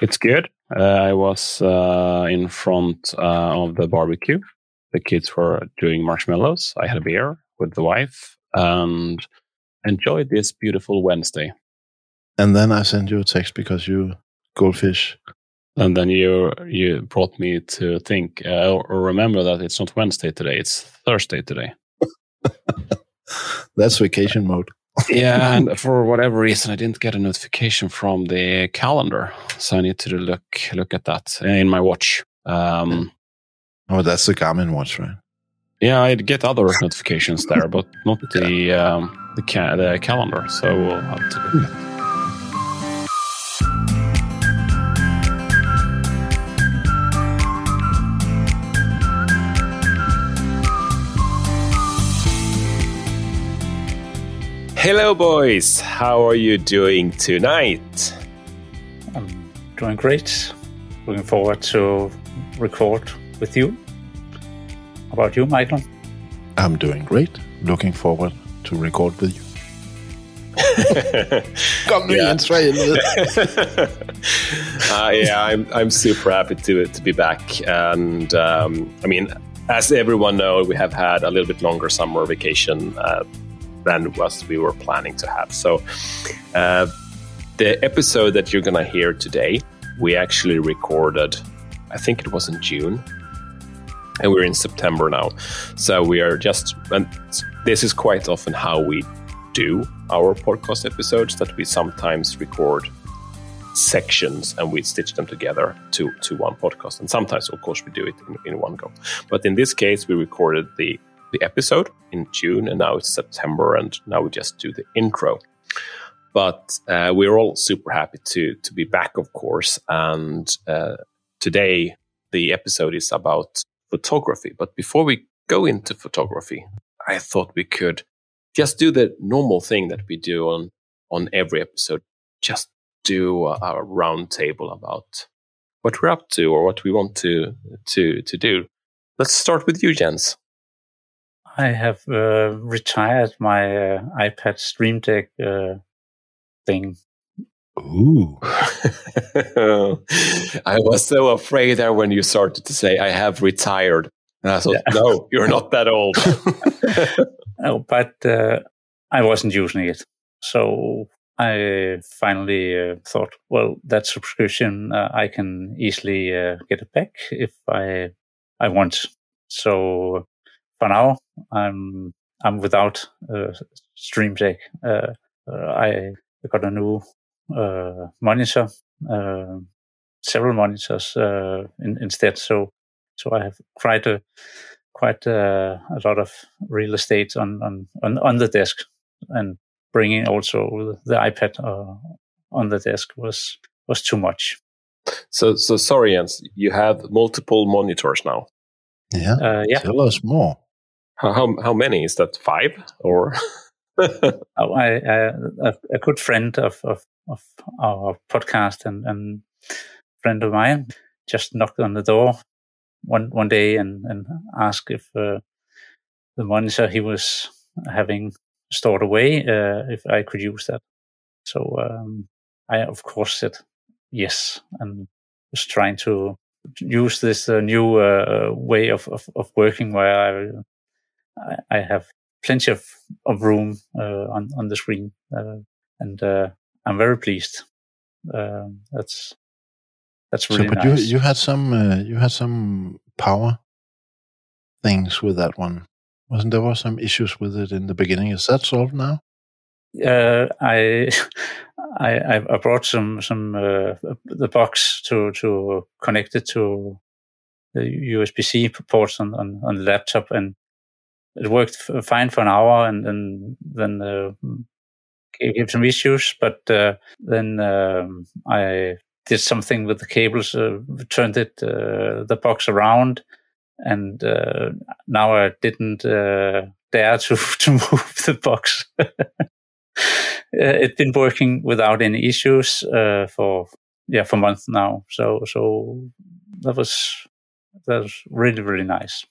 It's good. Uh, I was uh, in front uh, of the barbecue. The kids were doing marshmallows. I had a beer with the wife and enjoyed this beautiful Wednesday. And then I sent you a text because you goldfish. And then you you brought me to think uh, or remember that it's not Wednesday today; it's Thursday today. That's vacation mode. Yeah, and for whatever reason, I didn't get a notification from the calendar, so I need to look look at that in my watch. Um, oh, that's the Garmin watch, right? Yeah, I get other notifications there, but not the um, the, ca- the calendar. So we'll have to look at. Hello, boys. How are you doing tonight? I'm doing great. Looking forward to record with you. How about you, Michael? I'm doing great. Looking forward to record with you. Kom nu igen, uh, yeah, I'm I'm super happy to to be back, and um, I mean, as everyone knows, we have had a little bit longer summer vacation. Uh, than what we were planning to have. So, uh, the episode that you're going to hear today, we actually recorded, I think it was in June, and we're in September now. So, we are just, and this is quite often how we do our podcast episodes that we sometimes record sections and we stitch them together to, to one podcast. And sometimes, of course, we do it in, in one go. But in this case, we recorded the the episode in June, and now it's September, and now we just do the intro. But uh, we're all super happy to to be back, of course. And uh, today the episode is about photography. But before we go into photography, I thought we could just do the normal thing that we do on on every episode. Just do a, a round table about what we're up to or what we want to to to do. Let's start with you, Jens. I have uh, retired my uh, iPad Stream Deck uh, thing. Ooh. I was so afraid there when you started to say, I have retired. And I thought, yeah. no, you're not that old. oh, but uh, I wasn't using it. So I finally uh, thought, well, that subscription, uh, I can easily get it back if I, I want. So for now, I'm I'm without uh, Stream Deck. Uh, uh, I got a new uh, monitor, uh, several monitors uh, in, instead. So so I have quite a quite a, a lot of real estate on, on on on the desk, and bringing also the iPad on the desk was was too much. So so sorry, Jens, you have multiple monitors now. Yeah. yeah. Tell us more. How how, many is that? Five or? oh, I, a, a, good friend of, of, of our podcast and, and friend of mine just knocked on the door one one day and, and asked if uh, the monitor he was having stored away uh, if I could use that. So um, I of course said yes and was trying to use this uh, new uh, way of, of, of working where I I, I have plenty of, of room uh, on on the screen, uh, and uh, I'm very pleased. Um, that's that's really so, but nice. you you had some uh, you had some power things with that one, wasn't there? Was some issues with it in the beginning. Is that solved now? Uh, I, I I brought some some uh, the box to to connect it to the USB C ports on, on on the laptop, and it worked fine for an hour, and, and then uh, gave some issues. But uh, then um, I did something with the cables, uh, turned it uh, the box around, and uh, now I didn't uh, dare to to move the box. it's been working without any issues for yeah for months now. So so that was that was really really nice.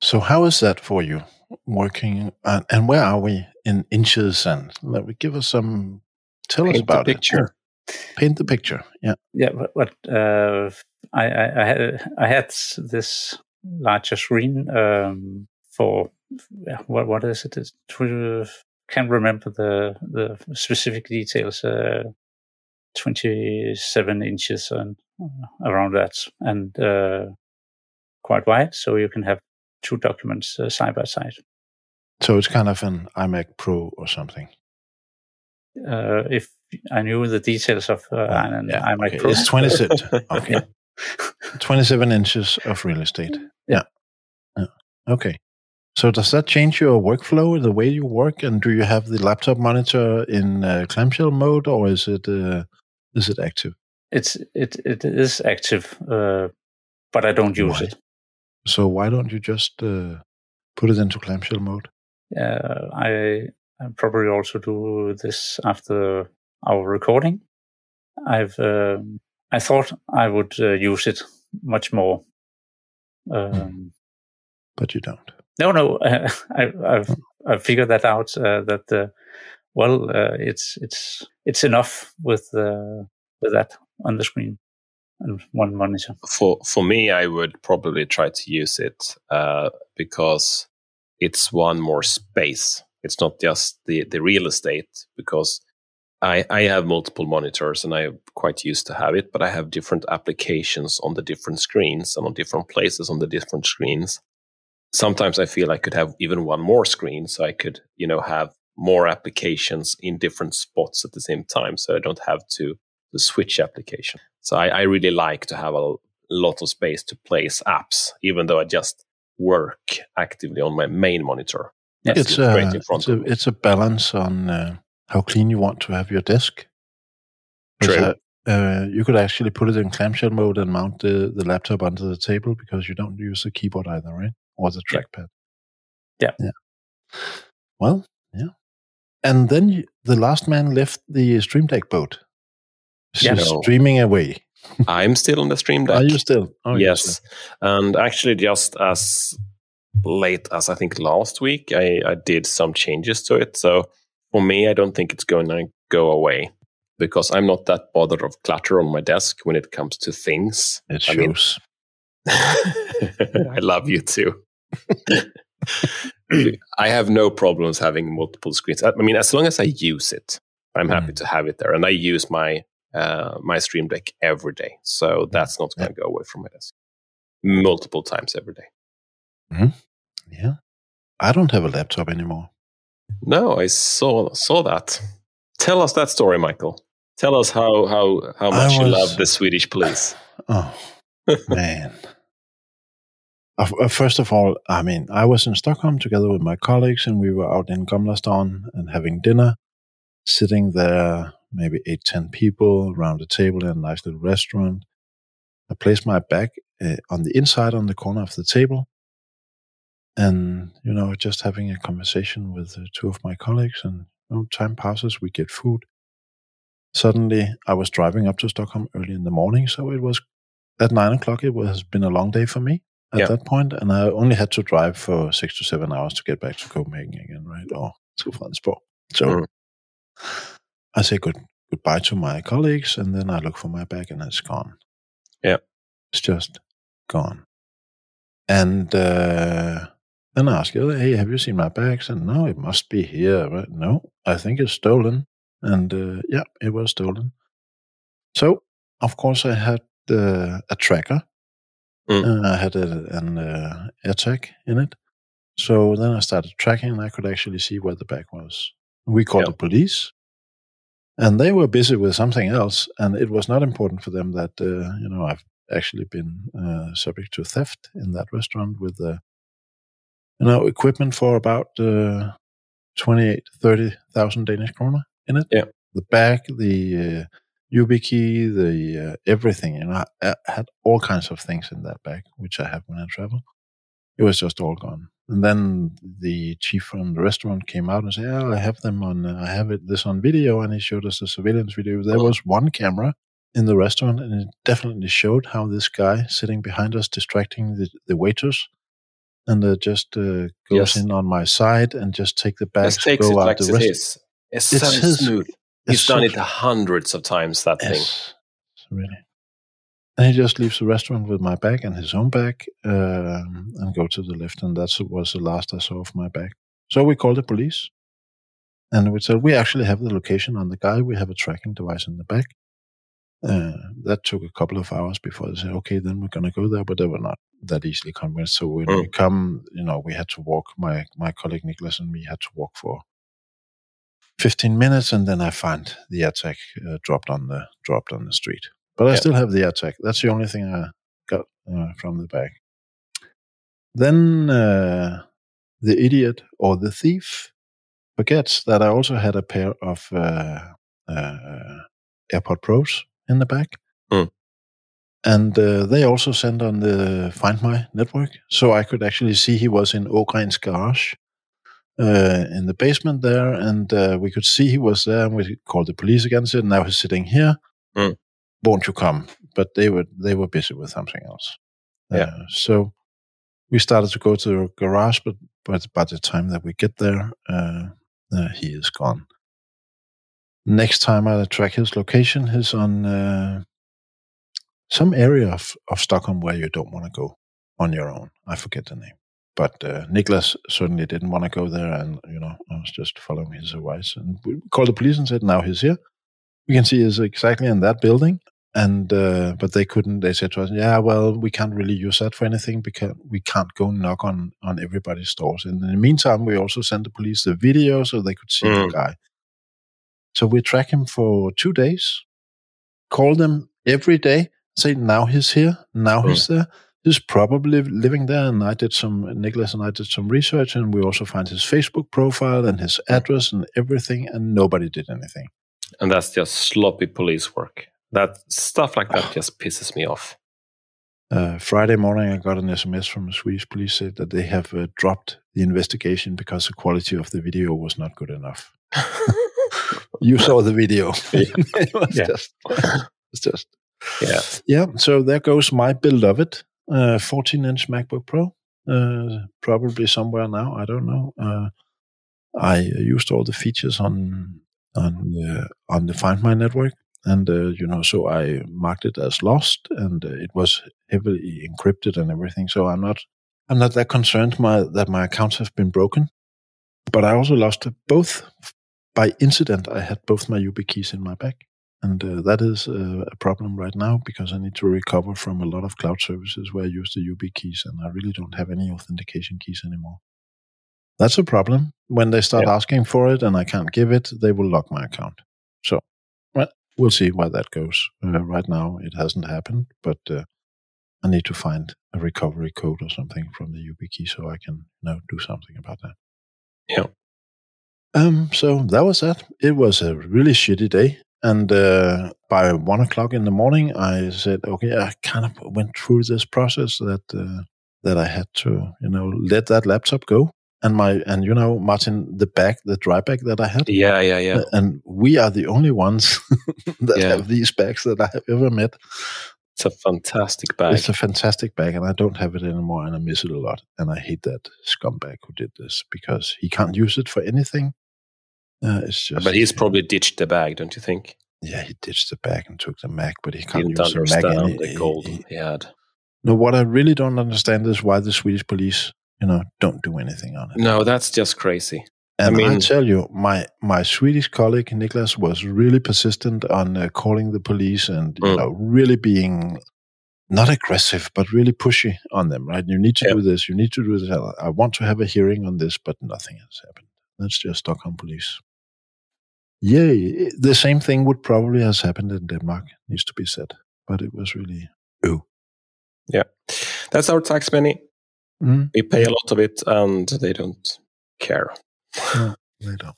So how is that for you? Working on, and where are we in inches and let me give us some tell Paint us about the picture. it Paint the picture. Yeah. Yeah, but, but uh, I, I, I, had I had this larger screen um, for what what is it? It's, can't remember the the specific details. Uh, Twenty seven inches and uh, around that, and uh, quite wide, so you can have two documents uh, side by side. So it's kind of an iMac Pro or something. Uh, if I knew the details of uh, an yeah, iMac okay. Pro, It's 26. okay. 27 inches of real estate. Yeah. yeah. Okay. So does that change your workflow, the way you work, and do you have the laptop monitor in uh, clamshell mode, or is it uh, is it active? it's it it is active, uh, but I don't use Why? it. So why don't you just uh, put it into clamshell mode? Yeah, I, I probably also do this after our recording. I've um, I thought I would uh, use it much more. Um, But you don't. No, no, I, I've I've figured that out. Uh, that uh, well, uh, it's it's it's enough with uh, with that on the screen one monitor. for for me, I would probably try to use it uh, because it's one more space. It's not just the the real estate because I I have multiple monitors and I'm quite used to have it, but I have different applications on the different screens and on different places on the different screens. Sometimes I feel I could have even one more screen, so I could you know have more applications in different spots at the same time, so I don't have to to switch application. So I, I really like to have a lot of space to place apps, even though I just work actively on my main monitor. Yes. It's it's a, in front it's a it's a balance on uh, how clean you want to have your desk. True. Uh, uh, you could actually put it in clamshell mode and mount the, the laptop under the table because you don't use the keyboard either, right? Or the Yeah. trackpad. Yeah. Yeah. Well, yeah. And then you, the last man left the Stream Deck boat. It's Yeah. just No. streaming away. I'm still on the Stream Deck. Are you still? Oh, you're yes, and actually, just as late as I think last week, I, I did some changes to it. So for me, I don't think it's going to go away because I'm not that bothered of clutter on my desk when it comes to things. It I mean, shows. I love you too. I have no problems having multiple screens. I mean, as long as I use it, I'm happy Mm. to have it there, and I use my uh, my Stream Deck every day, so that's not going to go away from my desk multiple times every day. yeah. I don't have a laptop anymore. No, I saw saw that. Tell us that story, Michael. Tell us how how how much you love the Swedish police. Oh, man. Uh, uh, First of all, I mean, I was in Stockholm together with my colleagues, and we were out in Gamla stan and having dinner, sitting there, maybe eight, ten people around a table in a nice little restaurant. I placed my bag uh, on the inside on the corner of the table, and you know, just having a conversation with uh, two of my colleagues, and you know, time passes, we get food. Suddenly, I was driving up to Stockholm early in the morning, so it was at nine o'clock. It has been a long day for me at Yeah. that point, and I only had to drive for six to seven hours to get back to Copenhagen again, right? Or to Fredensborg. So Mm. I say good goodbye to my colleagues, and then I look for my bag, and it's gone. Yeah. it's just gone. And uh, then I ask, "Hey, have you seen my bags?" And no, it must be here. Right? No, I think it's stolen. And uh, yeah, it was stolen. So of course I had uh, a tracker. Mm. Uh, I had a, an uh, AirTag in it. So then I started tracking, and I could actually see where the bag was. We called Yeah. the police, and they were busy with something else, and it was not important for them that uh, you know I've actually been uh, subject to theft in that restaurant with uh, you know equipment for about uh, 28 30,000 Danish kroner in it. Yeah. The bag, the uh, YubiKey, the uh, everything. You know, I, I had all kinds of things in that bag, which I have when I travel. It was just all gone. And then the chief from the restaurant came out and said, "Yeah, I have them on. Uh, I have it this on video." And he showed us the surveillance video. There Oh. was one camera in the restaurant, and it definitely showed how this guy sitting behind us distracting the, the waiters, and uh, just uh, goes Yes. in on my side and just take the bags, Just takes go it out like the it rest. is. It's, It's so his- smooth. He's done it hundreds of times. That yes, thing, really. And he just leaves the restaurant with my bag and his own bag, um, and go to the lift. And that was the last I saw of my bag. So we called the police, and we said we actually have the location on the guy. We have a tracking device in the back. Uh, that took a couple of hours before they said, okay, then we're going to go there, but they were not that easily convinced. So when mm. we come, you know, we had to walk, my, my colleague Niklas and me had to walk for 15 minutes and then I find the AirTag uh, dropped on the, dropped on the street. But I still have the AirTag. That's the only thing I got uh, from the bag. Then uh, the idiot or the thief forgets that I also had a pair of uh, uh, AirPod Pros in the back. Mm. And uh, they also sent on the Find My network. So I could actually see he was in Ogren's garage uh, in the basement there. And uh, we could see he was there. And we called the police again. Said, now he's sitting here. Mm. Won't you come? But they were they were busy with something else. Yeah. Uh, so we started to go to the garage, but but by the time that we get there, uh, uh, he is gone. Next time I track his location, he's on uh, some area of, of Stockholm where you don't want to go on your own. I forget the name. But uh, Niklas certainly didn't want to go there, and you know I was just following his advice. And we called the police and said, "Now he's here. We can see he's exactly in that building." And uh, but they couldn't. They said to us, "Yeah, well, we can't really use that for anything because we can't go knock on on everybody's doors." And in the meantime, we also sent the police the video so they could see mm. the guy. So we track him for two days, call them every day, say, now he's here, now mm. he's there. He's probably living there. And I did some, Niklas and I did some research, and we also find his Facebook profile and his address and everything, and nobody did anything. And that's just sloppy police work. That stuff like that just pisses me off. Uh, Friday morning, I got an SMS from the Swedish police said that they have uh, dropped the investigation because the quality of the video was not good enough. you saw the video. it was yeah. just, it's just, yeah, yeah. So there goes my beloved uh, 14 inch MacBook Pro. Uh, probably somewhere now. I don't know. Uh, I used all the features on on uh, on the Find My network, and uh, you know, so I marked it as lost, and uh, it was heavily encrypted and everything. So I'm not I'm not that concerned my, that my accounts have been broken. But I also lost both by incident, I had both my YubiKeys in my bag. And uh, that is uh, a problem right now because I need to recover from a lot of cloud services where I use the YubiKeys and I really don't have any authentication keys anymore. That's a problem. When they start yeah. asking for it and I can't give it, they will lock my account. So, well, see where that goes. Uh, right now, it hasn't happened, but uh, I need to find a recovery code or something from the YubiKey so I can you know, do something about that. Yeah. Um, so that was that. It was a really shitty day. And uh, by one o'clock in the morning, I said, okay, I kind of went through this process that uh, that I had to, you know, let that laptop go. And my and you know, Martin, the bag, the dry bag that I had. Yeah, yeah, yeah. And we are the only ones that yeah. have these bags that I have ever met. It's a fantastic bag. It's a fantastic bag, and I don't have it anymore, and I miss it a lot. And I hate that scumbag who did this because he can't use it for anything. Uh, it's just. But he's probably ditched the bag, don't you think? Yeah, he ditched the bag and took the Mac, but he can't he use the Mac. Any, the gold he, he had. No, what I really don't understand is why the Swedish police, you know, don't do anything on it. No, that's just crazy. And I, mean, I tell you, my my Swedish colleague Niklas was really persistent on uh, calling the police and you mm. know really being not aggressive but really pushy on them. Right? You need to do this. You need to do this. I want to have a hearing on this, but nothing has happened. That's just Stockholm police. Yeah, the same thing would probably have happened in Denmark, needs to be said. But it was really, oh. Yeah. That's our tax money. Mm. We pay a lot of it and they don't care. No, they don't.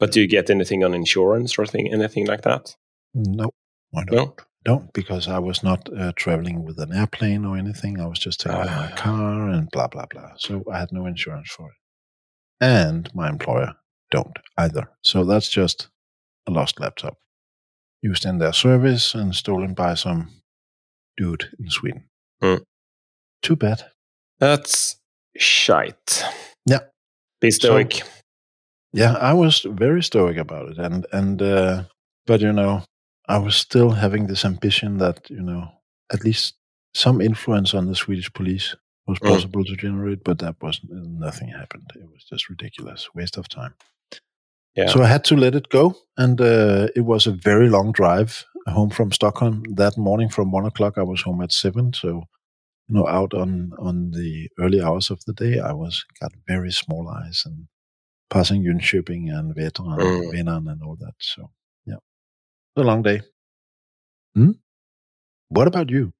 But do you get anything on insurance or thing, anything like that? No, I don't. No? Don't because I was not uh, traveling with an airplane or anything. I was just taking uh, my ah. car and blah blah blah. So I had no insurance for it, and my employer don't either. So that's just a lost laptop used in their service and stolen by some dude in Sweden. Mm. Too bad. That's shite. Yeah. Be stoic. So, yeah, I was very stoic about it, and and uh, but you know, I was still having this ambition that you know at least some influence on the Swedish police was Mm. possible to generate, but that wasn't. Nothing happened. It was just ridiculous, waste of time. Yeah. So I had to let it go, and uh, it was a very long drive home from Stockholm that morning. From one o'clock, I was home at seven. So, you know, out on on the early hours of the day, I was got very small eyes and passing Jönköping and Vättern and Mm. Vänern and all that. So, yeah, a long day. Hmm? What about you?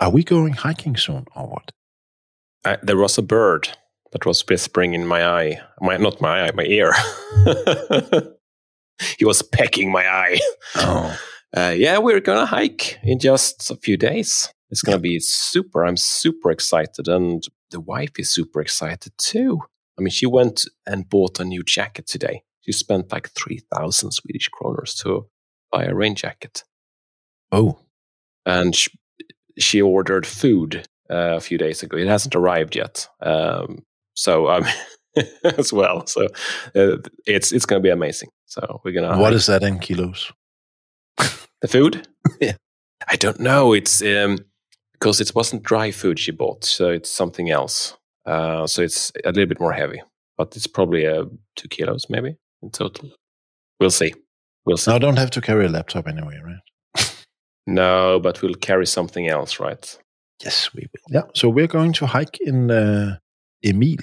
Are we going hiking soon or what? I, there was a bird that was whispering in my eye, my not my eye, my ear. he was pecking my eye. Oh, Uh, yeah, we're gonna hike in just a few days. It's gonna be super. I'm super excited, and the wife is super excited too. I mean, she went and bought a new jacket today. She spent like three thousand Swedish kroners to buy a rain jacket, oh, and she, she ordered food uh, a few days ago. It hasn't arrived yet, um, so um, as well. So uh, it's it's gonna be amazing. So we're gonna. what hike. is that in kilos? The food? Yeah. I don't know. It's um, because it wasn't dry food she bought, so it's something else. Uh, so it's a little bit more heavy, but it's probably uh, two kilos maybe in total. We'll see. We'll see. Now, I don't have to carry a laptop anyway, right? No, but we'll carry something else, right? Yes, we will. Yeah, so we're going to hike in uh, Emil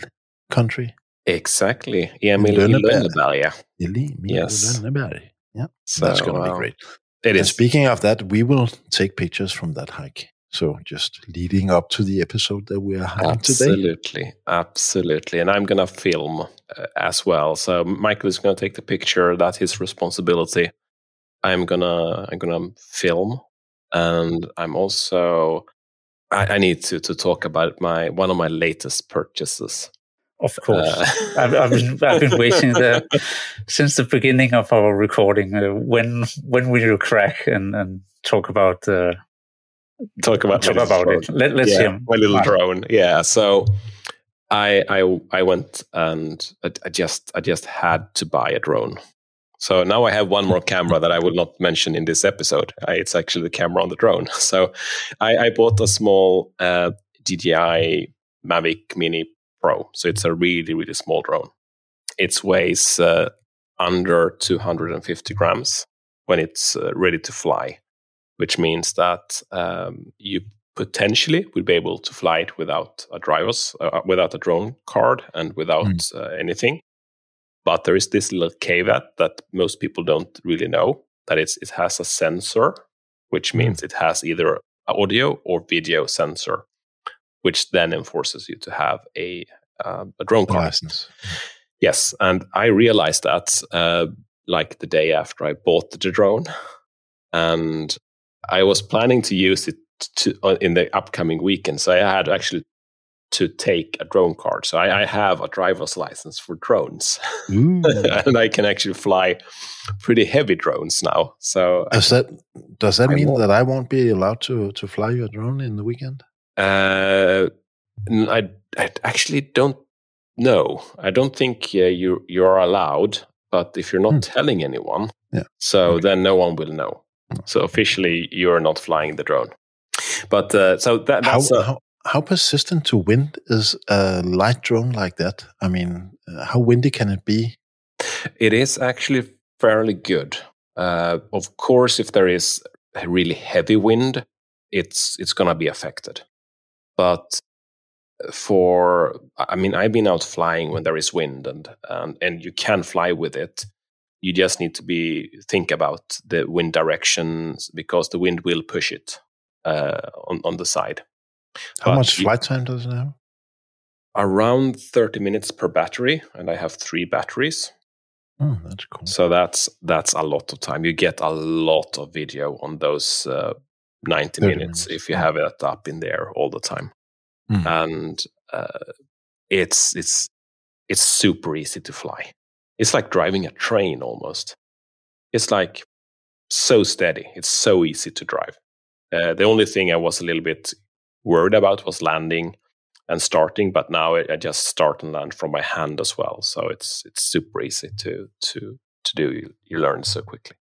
country. Exactly. Emil. Lönneberg, yeah. Emil Yes. Lönneberg. Yeah, So, that's going to be uh, great. It And is. speaking of that, we will take pictures from that hike. So just leading up to the episode that we are having today. Absolutely, absolutely, and I'm gonna film uh, as well. So Michael is gonna take the picture. That's his responsibility. I'm gonna I'm gonna film, and I'm also I, I need to to talk about my one of my latest purchases. Of course. Uh, I've, I've, been, I've been waiting there since the beginning of our recording. Uh, when when will you crack and, and talk about uh, talk about talk about it? Let, let's yeah, hear. my little drone. Yeah, so I I I went and I, I just I just had to buy a drone. So now I have one more camera that I will not mention in this episode. I, it's actually the camera on the drone. So I, I bought a small uh, DJI Mavic Mini Pro. So it's a really really small drone. It weighs uh, under 250 grams when it's uh, ready to fly, which means that um, you potentially would be able to fly it without a driver's, uh, without a drone card, and without uh, anything. But there is this little caveat that most people don't really know that it's, it has a sensor, which means it has either audio or video sensor, which then enforces you to have a uh, a drone card. License. Yes, and I realized that uh, like the day after I bought the drone, and I was planning to use it to, uh, in the upcoming weekend. So I had actually to take a drone card. So I, I have a driver's license for drones, and I can actually fly pretty heavy drones now. So Does that does that I mean won't. that I won't be allowed to to fly your drone in the weekend? Uh, I, I actually don't know. I don't think uh, you you're allowed, but if you're not Hmm. telling anyone, Yeah. so Okay. then no one will know. So officially, you're not flying the drone. But uh, so that, How, that's a, how how persistent to wind is a light drone like that? I mean, uh, how windy can it be? it is actually fairly good. Uh, of course, if there is a really heavy wind, it's it's going to be affected. But for I mean, I've been out flying when there is wind, and and and you can fly with it. You just need to be think about the wind directions because the wind will push it uh, on on the side. How But much flight time does it have? Around thirty minutes per battery, and I have three batteries. Oh, that's cool. So that's that's a lot of time. You get a lot of video on those uh, 90 minutes, minutes, if you have it up in there all the time. Mm. And uh, it's it's it's super easy to fly. It's like driving a train almost. It's like so steady. It's so easy to drive. Uh, the only thing I was a little bit worried about was landing and starting, but now I, I just start and land from my hand as well. So it's it's super easy to to to do. You, you learn so quickly,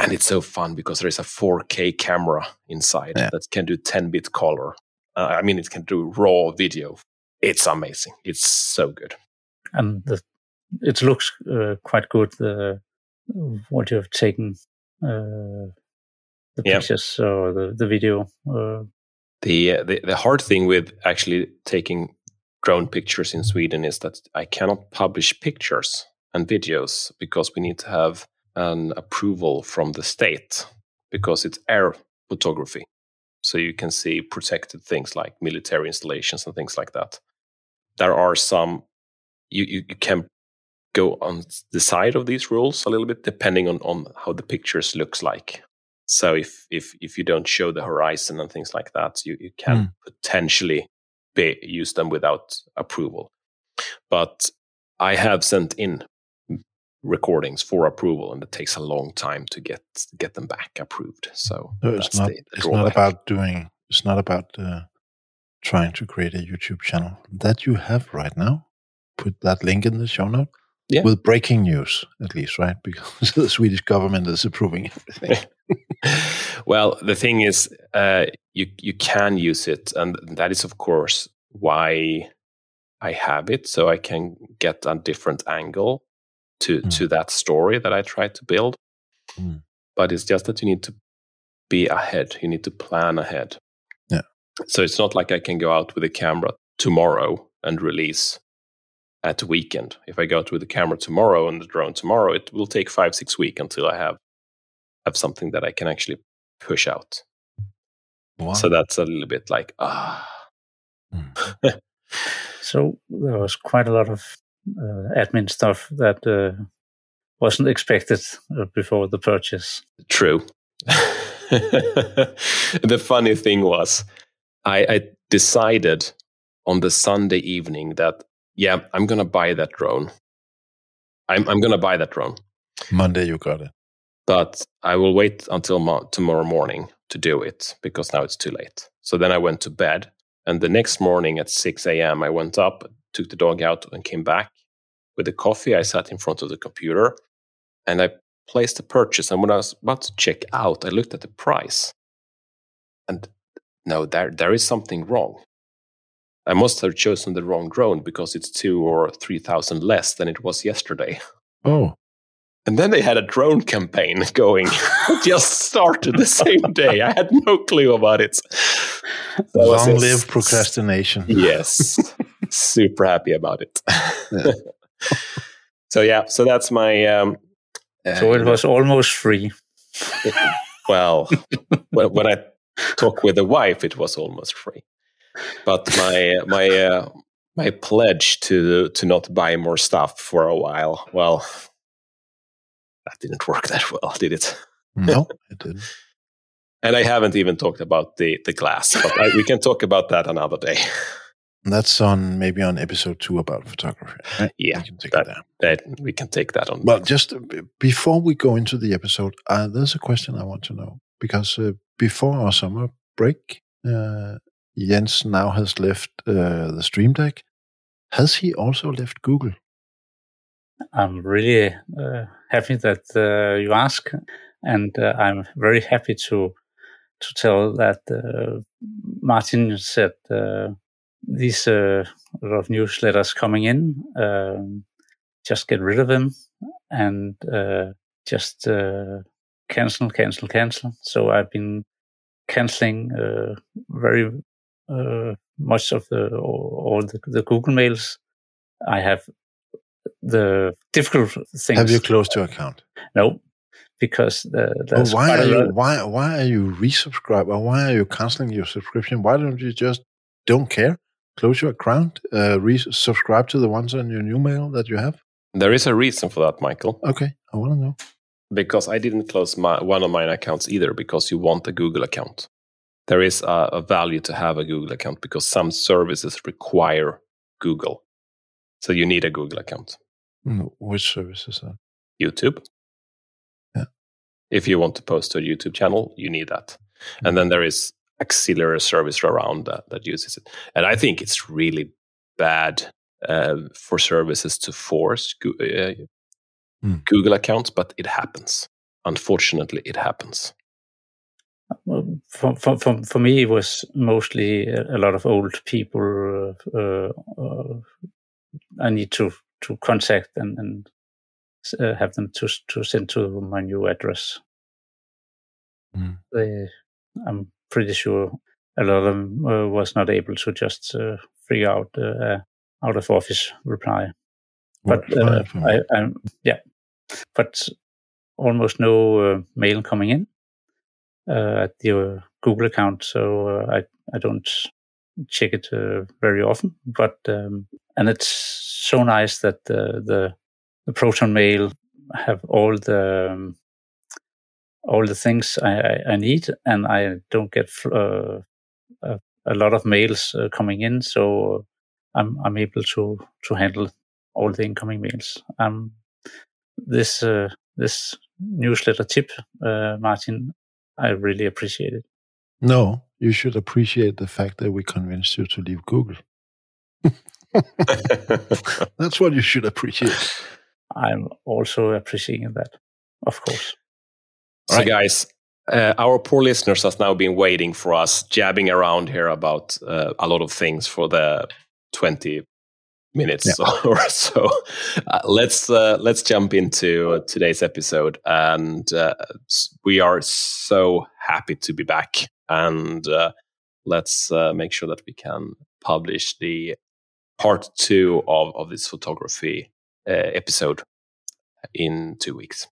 and it's so fun because there is a 4K camera inside Yeah. that can do 10 bit color. Uh, I mean, it can do raw video. It's amazing. It's so good. and the, it looks uh, quite good. The what you have taken, uh, the pictures or the the video. Uh, The, uh, the the hard thing with actually taking drone pictures in Sweden is that I cannot publish pictures and videos because we need to have an approval from the state because it's air photography. So you can see protected things like military installations and things like that. There are some you, you, you can go on the side of these rules a little bit depending on, on how the pictures looks like. So if if if you don't show the horizon and things like that, you, you can Mm. potentially be, use them without approval. But I have sent in recordings for approval, and it takes a long time to get get them back approved. So that's it's not. the, the it's not about doing. It's not about uh, trying to create a YouTube channel that you have right now. Put that link in the show note. Yeah. With breaking news, at least, right? Because the Swedish government is approving everything. well, the thing is, uh, you you can use it, and that is of course why I have it, so I can get a different angle to Mm. to that story that I try to build. Mm. But it's just that you need to be ahead. You need to plan ahead. Yeah. So it's not like I can go out with a camera tomorrow and release at the weekend. If I go out with the camera tomorrow and the drone tomorrow, it will take five six weeks until I have have something that I can actually push out. Wow. So that's a little bit like ah. Mm. so there was quite a lot of uh, admin stuff that uh, wasn't expected uh, before the purchase. True. the funny thing was, I, I decided on the Sunday evening that yeah, I'm gonna buy that drone. I'm I'm gonna buy that drone, Monday you got it. but I will wait until mo- tomorrow morning to do it because now it's too late. So then I went to bed, and the next morning at 6 a.m. I went up, took the dog out, and came back with the coffee. I sat in front of the computer, and I placed the purchase. And when I was about to check out, I looked at the price, and no, there there is something wrong. I must have chosen the wrong drone because it's two or three thousand less than it was yesterday. Oh, And then they had a drone campaign going. Just started the same day. I had no clue about it. So I was long s- live procrastination. Yes, super happy about it. Yeah. so yeah, so that's my. Um, So uh, it was almost free. well when, when I talk with the wife, it was almost free. But my my uh, my pledge to to not buy more stuff for a while. Well, that didn't work that well, did it? No, it didn't. And I haven't even talked about the the glass, but I, we can talk about that another day. That's on maybe on episode two about photography. Right? Yeah, we can take that- there. That we can take that on. Well, just uh, before we go into the episode, uh, there's a question I want to know because uh, before our summer break, uh, Jens now has left uh, the Stream Deck. Has he also left Google? I'm really uh, happy that uh, you ask, and uh, I'm very happy to to tell that uh, Martin said uh, these uh, lot of newsletters coming in. Um, just get rid of them and just cancel, cancel, cancel. So I've been canceling uh, very uh, much of the all all the, the Google mails. I have the difficult things. Have you closed your account? No, because the, Oh, there's why quite are a you lot. why why are you resubscribe or why are you canceling your subscription? Why don't you just don't care? Close your account, uh, resubscribe to the ones on your new mail that you have. there is a reason for that, Michael. Okay, I want to know. because I didn't close my, one of my accounts either because you want a Google account. There is a, a value to have a Google account because some services require Google. So you need a Google account. Mm, Which services that? YouTube. Yeah. If you want to post to a YouTube channel, you need that. And then there is auxiliary service around that that uses it. And I think it's really bad uh, for services to force uh, mm. Google accounts, but it happens. Unfortunately, it happens. For, for, for, for me, it was mostly a lot of old people uh, uh, I need to, to contact and, and uh, have them to, to send to my new address. Mm. They, I'm pretty sure a lot of them uh, was not able to just uh, figure out uh, out of office reply. But uh, I, I'm, yeah, but almost no uh, mail coming in at the Google account, so I I don't check it very often. But um, and it's so nice that the the, the Proton Mail have all the um, all the things I, I, need, and I don't get uh, a, a, lot of mails uh, coming in, so I'm I'm able to to handle all the incoming mails. Um, this uh, this newsletter tip, uh, Martin, I really appreciate it. No, you should appreciate the fact that we convinced you to leave Google. That's what you should appreciate. I'm also appreciating that, of course. So, right. guys, uh, our poor listeners have now been waiting for us jabbing around here about uh, a lot of things for the 20 minutes yeah. or so. Uh, let's uh, let's jump into today's episode, and uh, we are so happy to be back. And uh, let's make sure that we can publish the part two of of this photography episode in two weeks.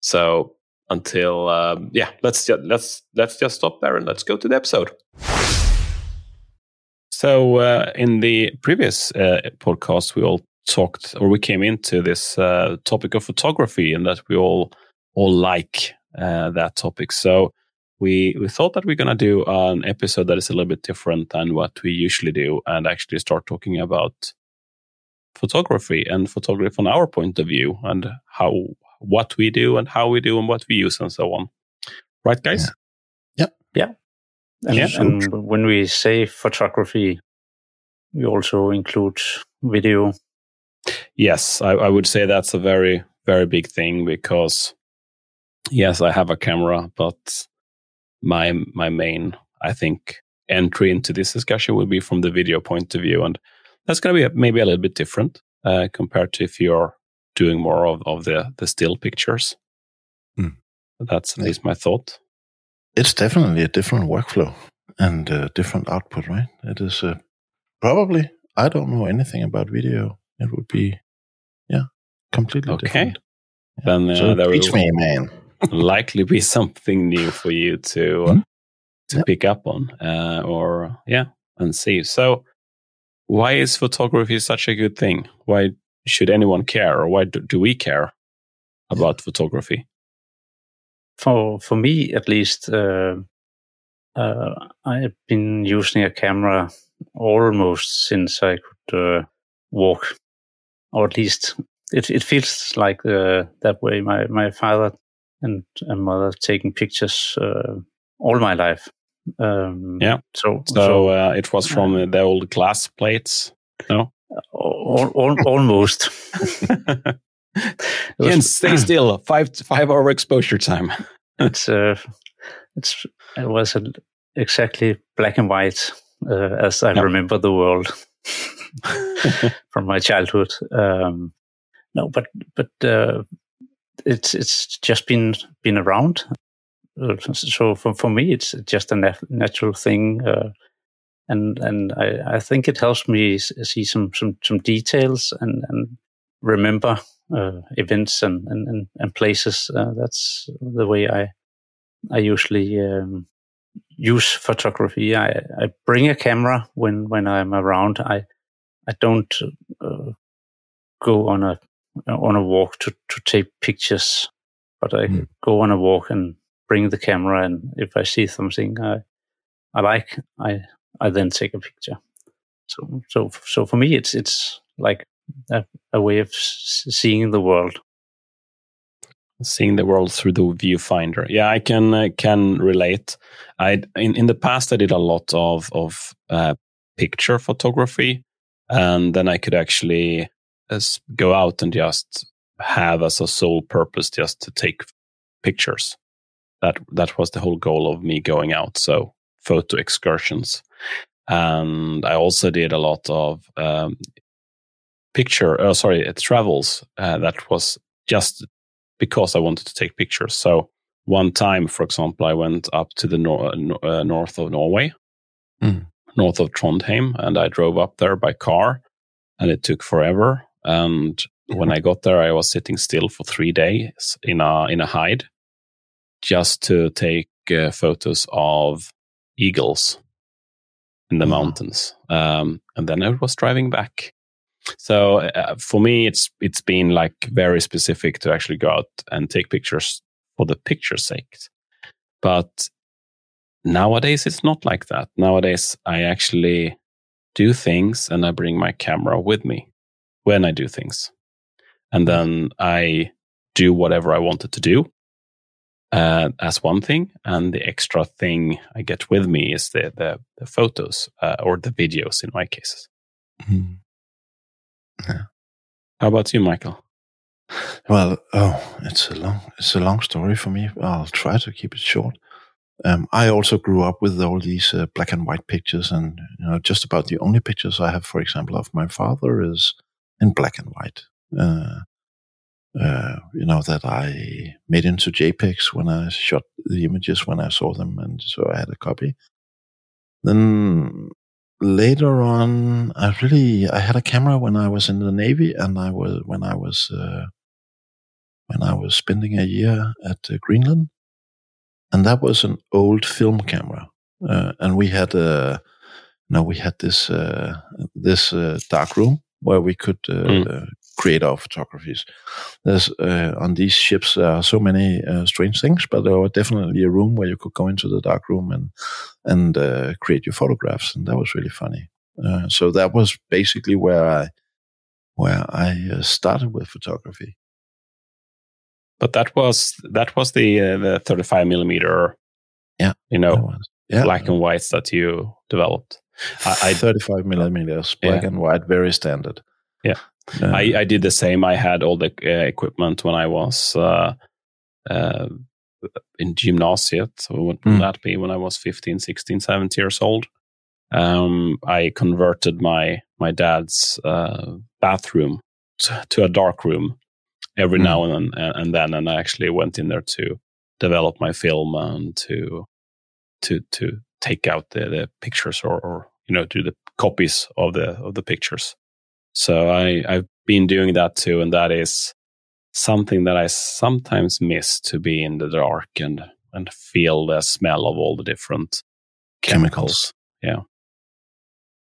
So until um, yeah, let's just, let's let's just stop there and let's go to the episode. So uh, in the previous uh, podcast, we all talked or we came into this uh, topic of photography and that we all all like uh, that topic. So we we thought that we're gonna do an episode that is a little bit different than what we usually do and actually start talking about photography and photography from our point of view and how what we do and how we do and what we use and so on. Right, guys? Yeah. Yeah. And, yeah. and when we say photography, we also include video. Yes, I, I would say that's a very, very big thing because, yes, I have a camera, but my my main, I think, entry into this discussion will be from the video point of view, and that's going to be maybe a little bit different uh, compared to if you're doing more of, of the, the still pictures. Hmm. That's at least my thought. It's definitely a different workflow and a different output, right? It is uh, probably, I don't know anything about video. It would be, yeah, completely okay. different. Yeah. Then uh, so there teach will me, man. likely be something new for you to uh, hmm? to yep. pick up on, uh, or yeah, and see. So, why is photography such a good thing? Why should anyone care or why do, do we care about photography? For for me, at least, uh, uh, I've been using a camera almost since I could uh, walk, or at least it it feels like uh, that way. My my father and, and mother taking pictures uh, all my life. Um, yeah. So so, so uh, it was from the old glass plates. No almost. Jens, stay still. Five five hour exposure time. it's uh, it's it was exactly black and white uh, as I remember the world from my childhood. Um, no, but but uh, it's it's just been been around. So for for me, it's just a nat- natural thing. Uh, and and I, I think it helps me see some some some details and and remember events and and and places. Uh, that's the way I I usually um, use photography. I I bring a camera when when I'm around. I I don't uh, go on a on a walk to to take pictures, but I mm. go on a walk and bring the camera. And if I see something I I like, I I then take a picture. So, so, so for me, it's it's like a, a way of seeing the world. seeing the world through the viewfinder. Yeah, I can uh, can relate. I in in the past I did a lot of of uh, picture photography, and then I could actually uh, go out and just have as a sole purpose just to take pictures. That that was the whole goal of me going out. So photo excursions, and I also did a lot of um, picture. Uh, sorry, it travels. Uh, that was just because I wanted to take pictures. So one time, for example, I went up to the nor- uh, north of Norway, mm. north of Trondheim, and I drove up there by car, and it took forever. And when I got there, I was sitting still for three days in a in a hide, just to take uh, photos of eagles in the mm. mountains. Um, and then I was driving back. So uh, for me, it's it's been like very specific to actually go out and take pictures for the picture's sake. But nowadays, it's not like that. Nowadays, I actually do things and I bring my camera with me when I do things, and then I do whatever I wanted to do. Uh, as one thing, and the extra thing I get with me is the the, the photos uh, or the videos in my cases. Mm. Yeah. How about you, Michael? Well, oh, it's a long, it's a long story for me. I'll try to keep it short. Um, I also grew up with all these uh, black and white pictures, and you know, just about the only pictures I have, for example, of my father is in black and white. Uh, uh, you know that I made into JPEGs when I shot the images when I saw them, and so I had a copy. Then later on, I really I had a camera when I was in the navy, and I was when I was uh, when I was spending a year at uh, Greenland, and that was an old film camera, uh, and we had a no, we had this uh, this uh, dark room where we could mm create our photographies. There's uh, on these ships there are so many uh, strange things, but there was definitely a room where you could go into the dark room and and uh, create your photographs, and that was really funny. Uh, so that was basically where I where I uh, started with photography. But that was that was the uh, the 35 millimeter, yeah, you know, yeah. black and whites that you developed. I, I 35 millimeters, black yeah. and white, very standard. Yeah, I, I did the same. I had all the uh, equipment when I was uh, uh, in gymnasiet. So what would mm. that be when I was 15, 16, 17 years old? Um, I converted my my dad's uh, bathroom to, to, a dark room every mm. now and, then, and then, and I actually went in there to develop my film and to to to take out the, the pictures or, or you know do the copies of the of the pictures. So I, I've been doing that too. And that is something that I sometimes miss to be in the dark and, and feel the smell of all the different chemicals. chemicals. Yeah.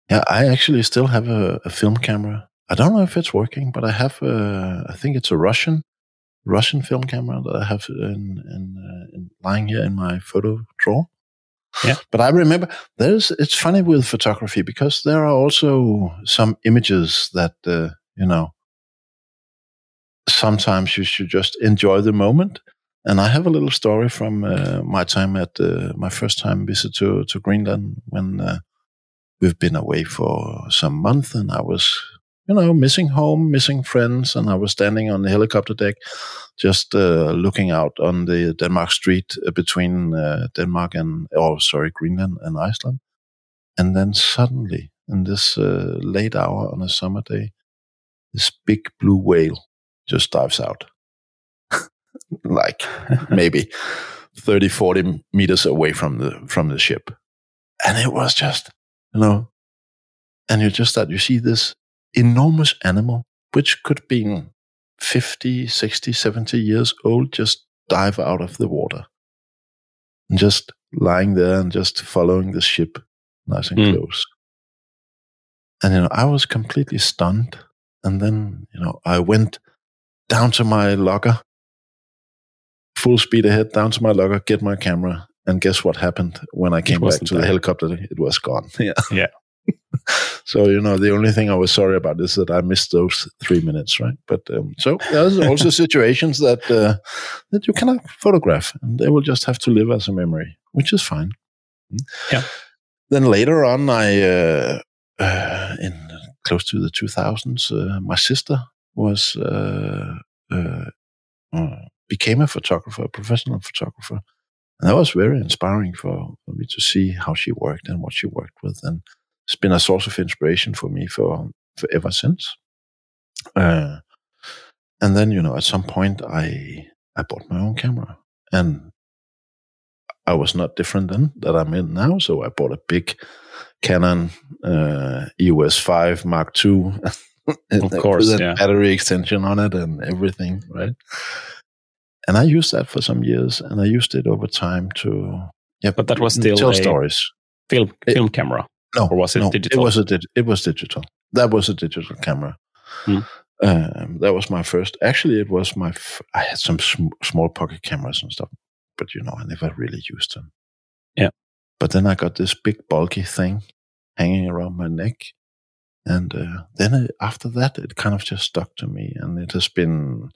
Yeah, I actually still have a, a, film camera. I don't know if it's working, but I have a, I think it's a Russian, Russian film camera that I have in, in, uh, in lying here in my photo drawer. Yeah. But I remember there's, it's funny with photography because there are also some images that, uh, you know, sometimes you should just enjoy the moment. And I have a little story from uh, my time at uh, my first time visit to, to Greenland when uh, we've been away for some month and I was you know, missing home, missing friends, and I was standing on the helicopter deck, just uh, looking out on the Denmark Strait between uh, Denmark and, oh, sorry, Greenland and Iceland. And then suddenly, in this uh, late hour on a summer day, this big blue whale just dives out, like maybe 30, 40 meters away from the from the ship, and it was just, you know, and you just that you see this enormous animal, which could be 50, 60, 70 years old, just dive out of the water. And just lying there and just following the ship nice and mm. close. And, you know, I was completely stunned. And then, you know, I went down to my locker, full speed ahead, down to my locker, get my camera. And guess what happened when I came back to the helicopter? It was gone. Yeah. Yeah. So you know, the only thing I was sorry about is that I missed those three minutes, right? But um, so there's also situations that uh, that you cannot photograph, and they will just have to live as a memory, which is fine. Yeah. Then later on, I uh, uh, in close to the 2000s, uh, my sister was uh, uh, became a photographer, a professional photographer, and that was very inspiring for, for me to see how she worked and what she worked with, and it's been a source of inspiration for me for, for ever since. Uh, and then you know, at some point, I I bought my own camera, and I was not different then that I'm in now. So I bought a big Canon uh, EOS 5 Mark II. of course, with a yeah. battery extension on it and everything, right? And I used that for some years, and I used it over time to yeah. But that was still tell a stories. Film It- film camera. No, Or was it no, digital? It was a dig- it was digital. That was a digital camera. Hmm. Um, that was my first. Actually, it was my. F- I had some sm- small pocket cameras and stuff, but you know, I never really used them. Yeah. But then I got this big bulky thing hanging around my neck, and uh, then it, after that, it kind of just stuck to me, and it has been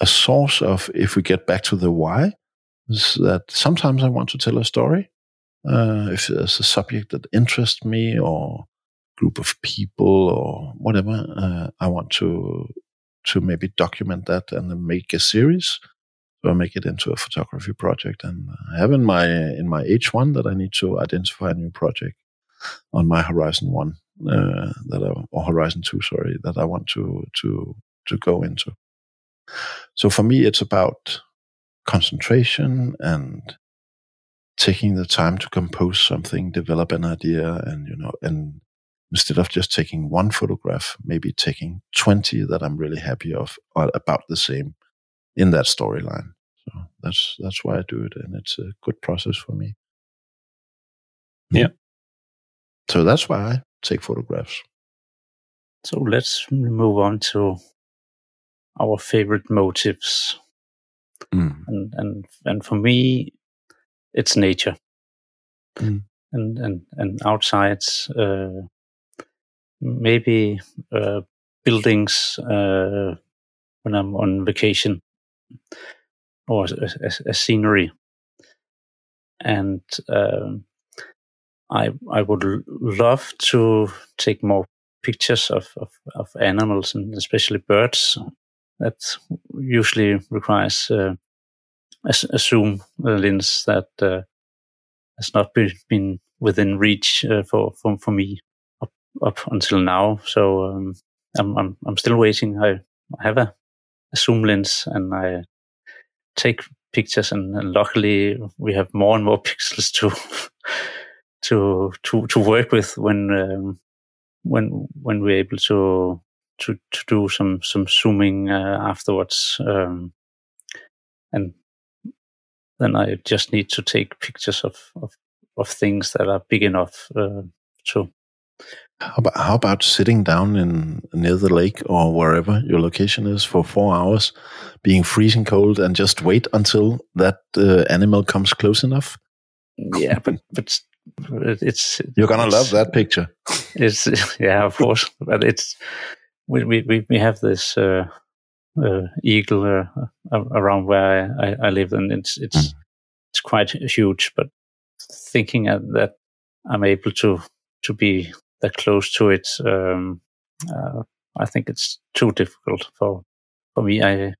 a source of. If we get back to the why, is that sometimes I want to tell a story uh, if there's a subject that interests me or group of people or whatever, uh, I want to to maybe document that and then make a series or make it into a photography project. And I have in my in my H1 that I need to identify a new project on my Horizon One uh, that I, or Horizon Two, sorry, that I want to to to go into. So for me, it's about concentration and taking the time to compose something, develop an idea, and you know, and instead of just taking one photograph, maybe taking twenty that I'm really happy of are about the same in that storyline. So that's that's why I do it, and it's a good process for me. Yeah. So that's why I take photographs. So let's move on to our favorite motives. Mm. And and and for me it's nature. Mm. And and and outside uh, maybe uh, buildings uh, when I'm on vacation or a, a, a scenery. And um, I I would l- love to take more pictures of, of, of animals and especially birds. That usually requires uh, a, s- a zoom uh, lens that uh, has not been, within reach uh, for, for for me up, up until now. So um, I'm, I'm I'm still waiting. I have a, a zoom lens and I take pictures, and, and luckily we have more and more pixels to to to to work with when um, when when we're able to to to do some some zooming uh, afterwards um, and then I just need to take pictures of of, of things that are big enough uh, to How about, how about sitting down in near the lake or wherever your location is for four hours, being freezing cold, and just wait until that uh, animal comes close enough? yeah but but it's You're gonna it's- love that picture. It's yeah, of course, but it's we we we, have this uh, eagle uh, around where I, I, live, and it's it's Mm. it's quite huge. But thinking that I'm able to to be that close to it, um, uh, I think it's too difficult for for me. I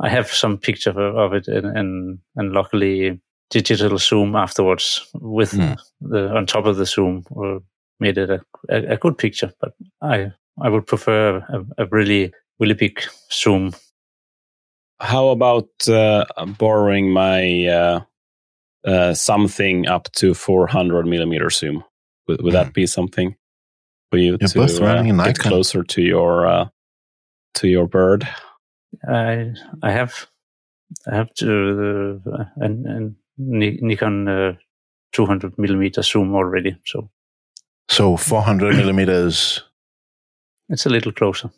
I have some picture of, of it, and, and and luckily digital zoom afterwards with Mm. the on top of the zoom uh, made it a, a, a good picture. But I I would prefer a, a really really pick zoom. How about uh, borrowing my uh, uh, something up to 400 millimeter zoom? Would, would that be something for you You're to both uh, running a get Nikon. closer to your uh, to your bird? I I have I have to uh, an, an Nikon uh, 200 millimeter zoom already, so So 400 millimeters. it's a little closer.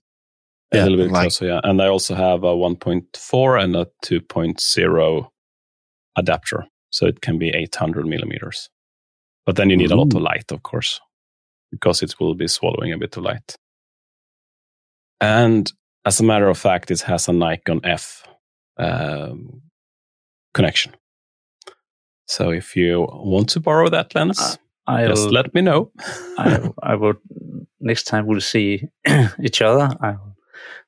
A Yeah, little bit like- closer, yeah. And I also have a 1.4 and a 2.0 adapter, so it can be 800 millimeters. But then you need a lot of light, of course. because it will be swallowing a bit of light. And as a matter of fact, it has a Nikon F um, connection. So if you want to borrow that lens, uh, I'll, just let me know. I, I would next time we'll see each other. I'll,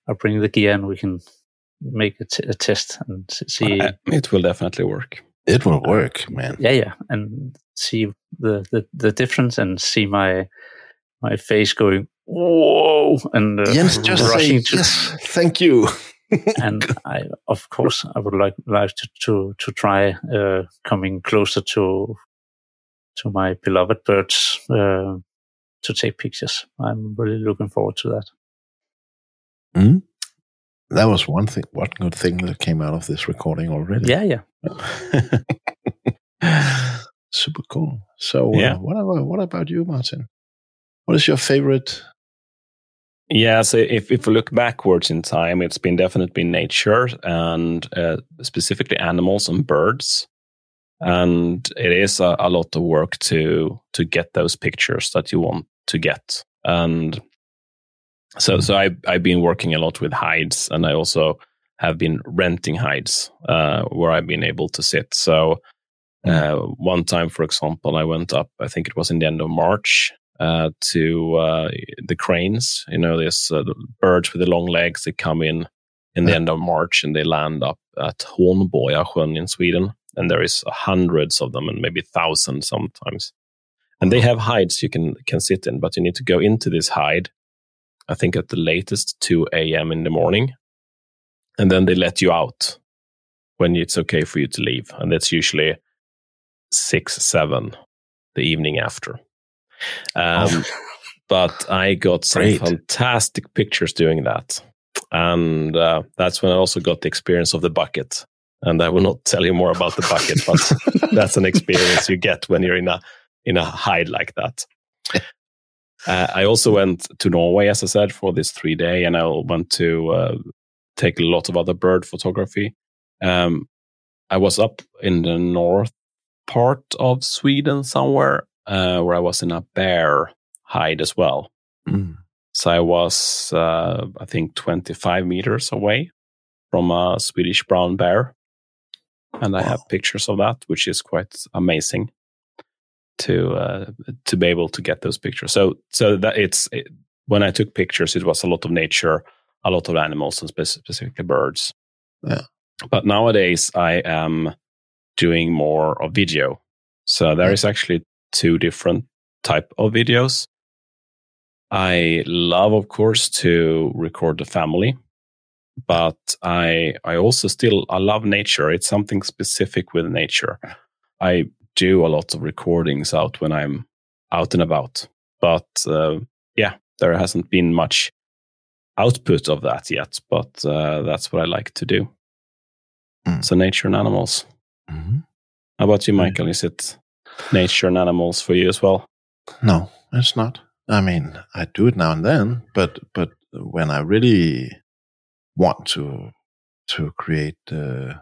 I'll bring the gear and we can make a, t- a test and see. Uh, it will definitely work. It will work, man. Yeah, yeah, and see the, the, the difference and see my my face going whoa and uh, Jens just say to, yes, thank you. and I, of course, I would like like to to, to try uh, coming closer to to my beloved birds uh, to take pictures. I'm really looking forward to that. Mm? That was one thing. One good thing that came out of this recording already. Yeah, yeah. Super cool. So, uh, yeah. Uh, what about what about you, Martin? What is your favorite yeah, so if, if we look backwards in time, it's been definitely nature and uh, specifically animals and birds. And it is a, a, lot of work to to get those pictures that you want to get. And so so I I've been working a lot with hides, and I also have been renting hides uh, where I've been able to sit. So mm. uh, one time, for example, I went up. I think it was in the end of March, uh, to uh, the cranes. You know, these uh, birds with the long legs. They come in in the end of March and they land up at Hornborgasjön in Sweden. And there is hundreds of them and maybe thousands sometimes. And they have hides you can can sit in, but you need to go into this hide. I think at the latest 2 a.m. in the morning, and then they let you out when it's okay for you to leave, and that's usually six, seven the evening after. Um, oh. But I got some Great. fantastic pictures doing that. And uh, that's when I also got the experience of the bucket. And I will not tell you more about the bucket, but that's an experience you get when you're in a in a hide like that. Uh, I also went to Norway, as I said, for this three day, and I went to uh, take a lot of other bird photography. Um, I was up in the north part of Sweden somewhere, uh, where I was in a bear hide as well. Mm. So I was, uh, I think, 25 meters away from a Swedish brown bear. And I wow. have pictures of that, which is quite amazing to uh, to be able to get those pictures. So so that it's it, when I took pictures, it was a lot of nature, a lot of animals, and specifically birds. Yeah. But nowadays, I am doing more of video. So there is actually two different type of videos. I love, of course, to record the family, but I I also still I love nature. It's something specific with nature. I do a lot of recordings out when I'm out and about, but uh, yeah, there hasn't been much output of that yet. But uh, that's what I like to do. Mm. So nature and animals. Mm-hmm. How about you, Michael? Is it nature and animals for you as well? No, it's not. I mean, I do it now and then, but but when I really want to to create uh,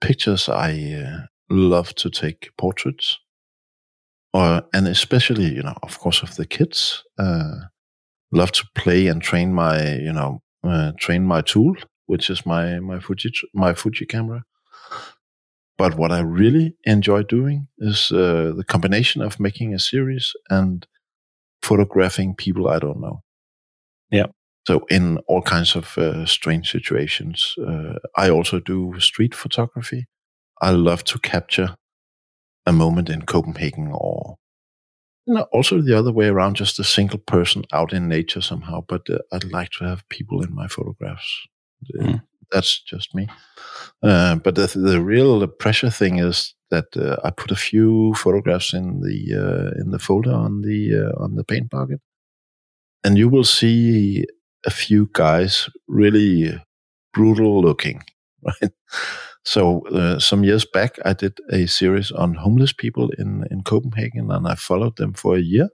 pictures, I uh, love to take portraits, or and especially you know, of course, of the kids. Uh, love to play and train my you know uh, train my tool, which is my my Fuji my Fuji camera. But what I really enjoy doing is uh, the combination of making a series and photographing people I don't know. Yeah. So in all kinds of uh, strange situations, uh, I also do street photography. I love to capture a moment in Copenhagen or you know, also the other way around, just a single person out in nature somehow. But uh, I'd like to have people in my photographs. Mm that's just me. Uh, but the, the real pressure thing is that uh, I put a few photographs in the uh, in the folder on the uh, on the paint bucket, and you will see a few guys really brutal looking, right? So uh, some years back, I did a series on homeless people in in Copenhagen, and I followed them for a year.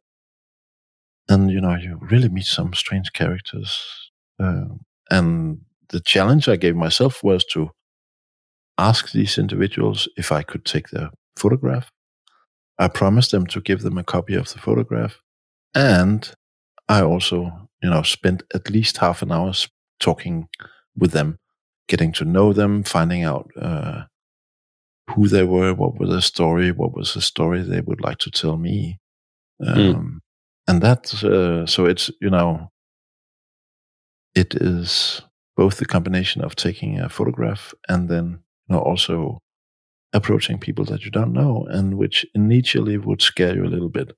And you know, you really meet some strange characters, uh, and the challenge I gave myself was to ask these individuals if I could take their photograph. I promised them to give them a copy of the photograph. And I also, you know, spent at least half an hour talking with them, getting to know them, finding out uh, who they were, what was their story, what was the story they would like to tell me. Hmm. Um, mm. And that, uh, so it's, you know, it is both the combination of taking a photograph and then you know, also approaching people that you don't know and which initially would scare you a little bit.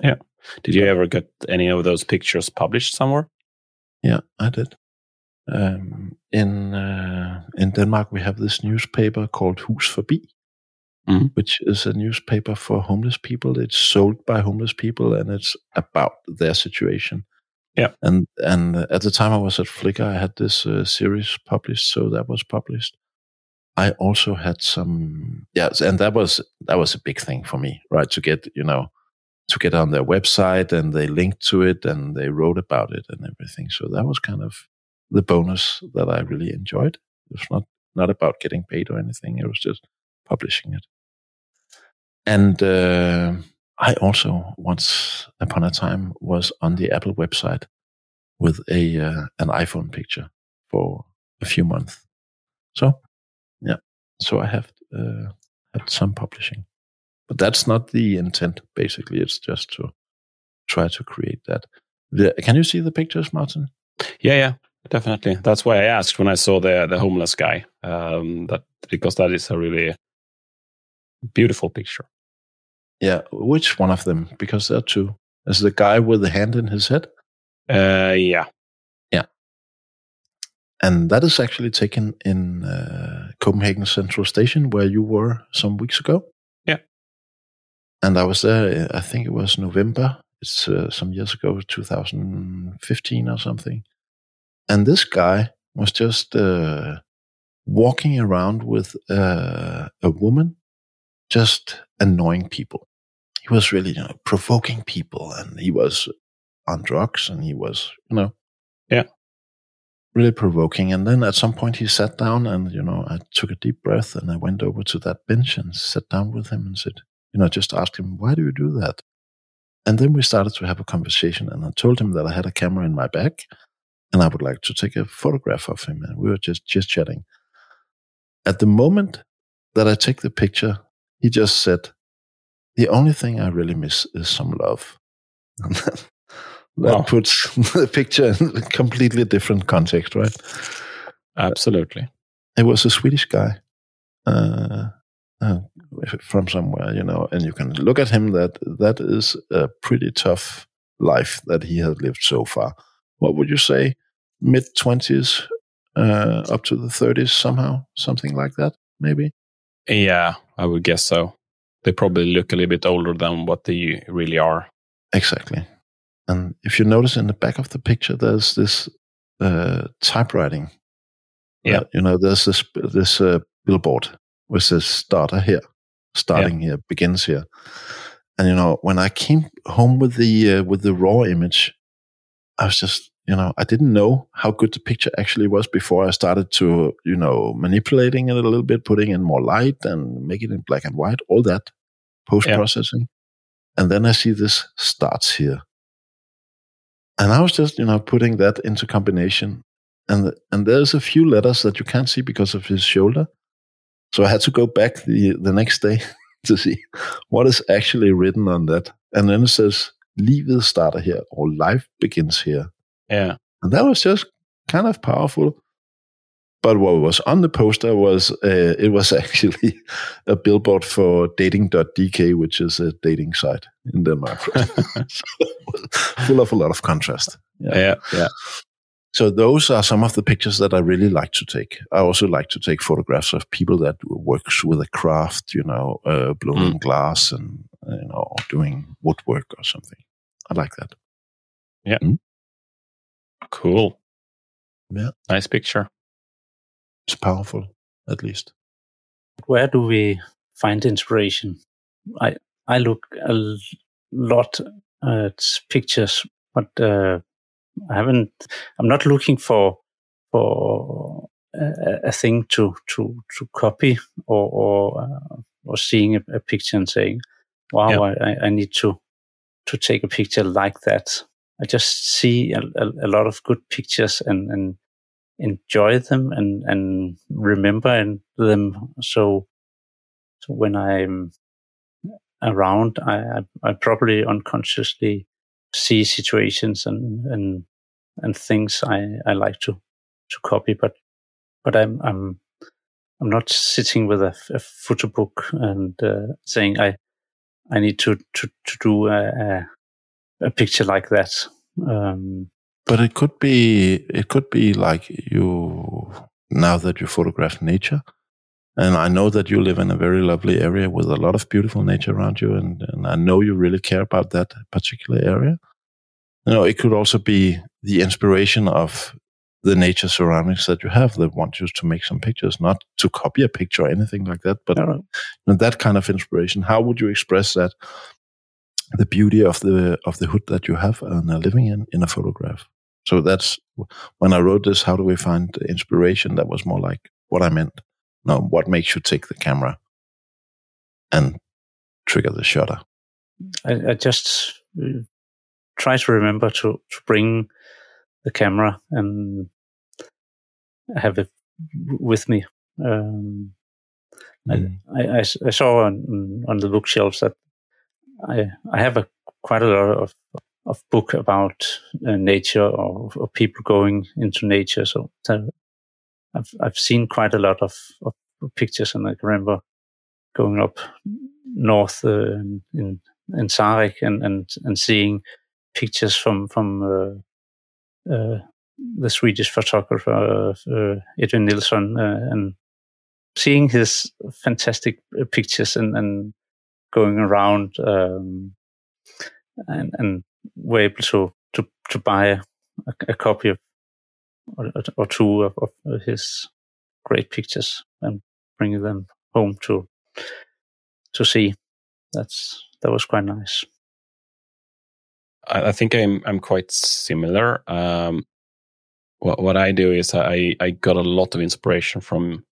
yeah. Did you ever get any of those pictures published somewhere? Yeah, I did. Um, in uh, in Denmark, we have this newspaper called Hus Forbi, mm-hmm. which is a newspaper for homeless people. It's sold by homeless people, and it's about their situation. Yeah, and and at the time I was at Flickr, I had this uh, series published, so that was published. I also had some, yes, and that was that was a big thing for me, right? To get you know to get on their website, and they linked to it, and they wrote about it, and everything. So that was kind of the bonus that I really enjoyed. It was not not about getting paid or anything. It was just publishing it. And uh, I also once upon a time was on the Apple website with a uh, an iPhone picture for a few months. So yeah, so I have uh, had some publishing, but that's not the intent. Basically, it's just to try to create that. The, can you see the pictures, Martin? Yeah, yeah, definitely. That's why I asked when I saw the the homeless guy. Um, that because that is a really beautiful picture. Yeah, which one of them? Because there are two. Is the guy with the hand in his head? Uh, yeah, yeah. And that is actually taken in uh, Copenhagen Central Station, where you were some weeks ago. Yeah. And I was there. I think it was November. It's uh, some years ago, 2015 or something. And this guy was just uh, walking around with uh, a woman, just annoying people. He was really you know provoking people and he was on drugs and he was you know yeah. really provoking. And then at some point he sat down and you know i took a deep breath and i went over to that bench and sat down with him and said you know just asked him why do you do that? And then we started to have a conversation and i told him that i had a camera in my bag and i would like to take a photograph of him and we were just just chatting at the moment that i take the picture he just said the only thing I really miss is some love. that wow. puts the picture in a completely different context, right? Absolutely. It was a Swedish guy uh, uh, from somewhere, you know, and you can look at him. That that is a pretty tough life that he has lived so far. What would you say? Mid twenties, uh, up to the thirties, somehow, something like that, maybe. Yeah, I would guess so they probably look a little bit older than what they really are. Exactly. And if you notice in the back of the picture, there's this uh, typewriting. Yeah. Uh, you know, there's this this uh, billboard which says "starter here," starting yeah. here, begins here. And you know, when I came home with the uh, with the raw image, I was just you know, I didn't know how good the picture actually was before I started to, you know, manipulating it a little bit, putting in more light and making it in black and white, all that post processing. Yeah. And then I see this starts here. And I was just, you know, putting that into combination. And, and there's a few letters that you can't see because of his shoulder. So I had to go back the, the next day to see what is actually written on that. And then it says, Livet starter here, or life begins here. Yeah. And that was just kind of powerful. But what was on the poster was uh, it was actually a billboard for dating.dk, which is a dating site in Denmark. full of a lot of contrast. Yeah. yeah, yeah. So those are some of the pictures that I really like to take. I also like to take photographs of people that works with a craft, you know, uh, blowing mm. glass and you know doing woodwork or something. I like that. Yeah. Mm. Cool. Yeah. Nice picture. It's powerful, at least. Where do we find inspiration? I I look a lot at pictures, but uh, I haven't. I'm not looking for for a, a thing to to to copy or or, uh, or seeing a, a, picture and saying, "Wow, yeah. I, I need to to take a picture like that. I just see a, a, a lot of good pictures and, and enjoy them and, and remember them. So, so when I'm around, I, I, I probably unconsciously see situations and, and, and things I, I like to, to copy, but, but I'm, I'm, I'm not sitting with a, a photo book and uh, saying I, I need to, to, to do a, a, a picture like that. Um, but it could be, it could be like you, now that you photograph nature, and I know that you live in a very lovely area with a lot of beautiful nature around you. And, and I know you really care about that particular area. You know, it could also be the inspiration of the nature surroundings that you have that want you to make some pictures, not to copy a picture or anything like that, but you know, that kind of inspiration. How would you express that? The beauty of the of the hood that you have and are living in in a photograph. So that's when I wrote this. How do we find inspiration? That was more like what I meant. No, what makes you take the camera and trigger the shutter? I, I just uh, try to remember to, to bring the camera and have it with me. Um, mm. I, I, I, saw on, on the bookshelves that I, I have a quite a lot of, of book about uh, nature or, or, people going into nature. So I've I've seen quite a lot of, of pictures, and I remember going up north uh, in in Sarek and and and seeing pictures from from uh, uh, the Swedish photographer uh, Edwin Nilsson uh, and seeing his fantastic pictures and and going around um, and and were able to to to buy a, a copy of or, or two of, of, his great pictures and bring them home to to see. That's that was quite nice. I, I think I'm I'm quite similar. Um, what what I do is I I got a lot of inspiration from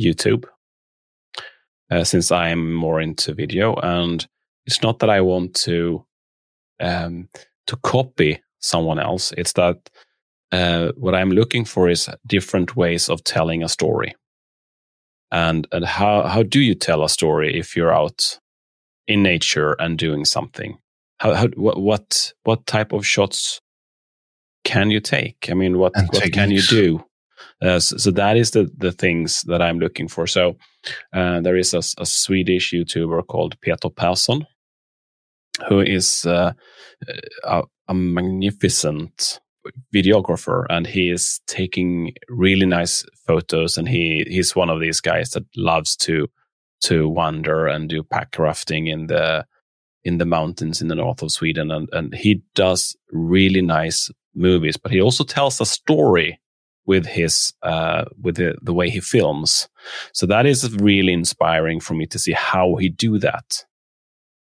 YouTube. Uh, since I am more into video, and it's not that I want to um, to copy someone else. It's that uh, what I'm looking for is different ways of telling a story. And, and how, how do you tell a story if you're out in nature and doing something? How, how what, what, what type of shots can you take? I mean, what, what can you do? Uh, so, so, that is the, the things that I'm looking for. So uh, there is a, a, Swedish YouTuber called Peter Persson, who is uh, a, a magnificent videographer and he is taking really nice photos and he he's one of these guys that loves to to wander and do pack rafting in the in the mountains in the north of Sweden and and he does really nice movies but he also tells a story with his uh, with the, the way he films so that is really inspiring for me to see how he do that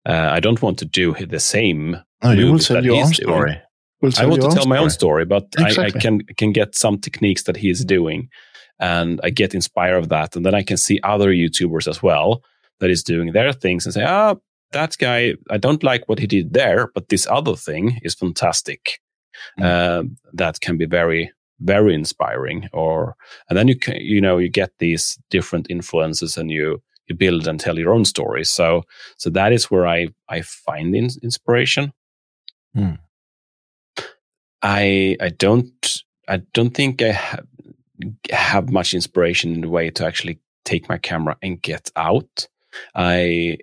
uh, I don't want to do the same. No, you will tell your own story. I want to tell story. my own story, but exactly. I, I, can can get some techniques that he is doing, and I get inspired of that, and then I can see other YouTubers as well that is doing their things and say, ah, that guy, I don't like what he did there, but this other thing is fantastic. Mm. Uh, that can be very very inspiring. Or and then you can you know you get these different influences and you you build and tell your own stories. So so that is where I I find inspiration. Mm. I I don't I don't think I ha- have much inspiration in the way to actually take my camera and get out. I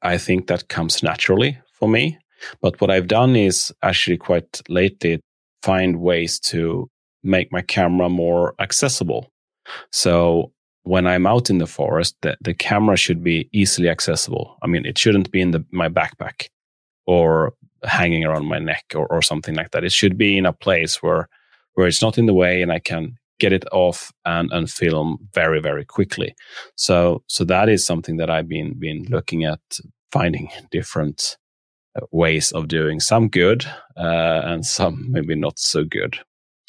I think that comes naturally for me. But what I've done is actually quite lately find ways to make my camera more accessible. So when I'm out in the forest, the, the camera should be easily accessible. I mean, it shouldn't be in the, my backpack or hanging around my neck or, or something like that. It should be in a place where where it's not in the way and I can get it off and, and film very, very quickly. So so that is something that I've been been looking at finding different uh, ways of doing some good uh, and some maybe not so good.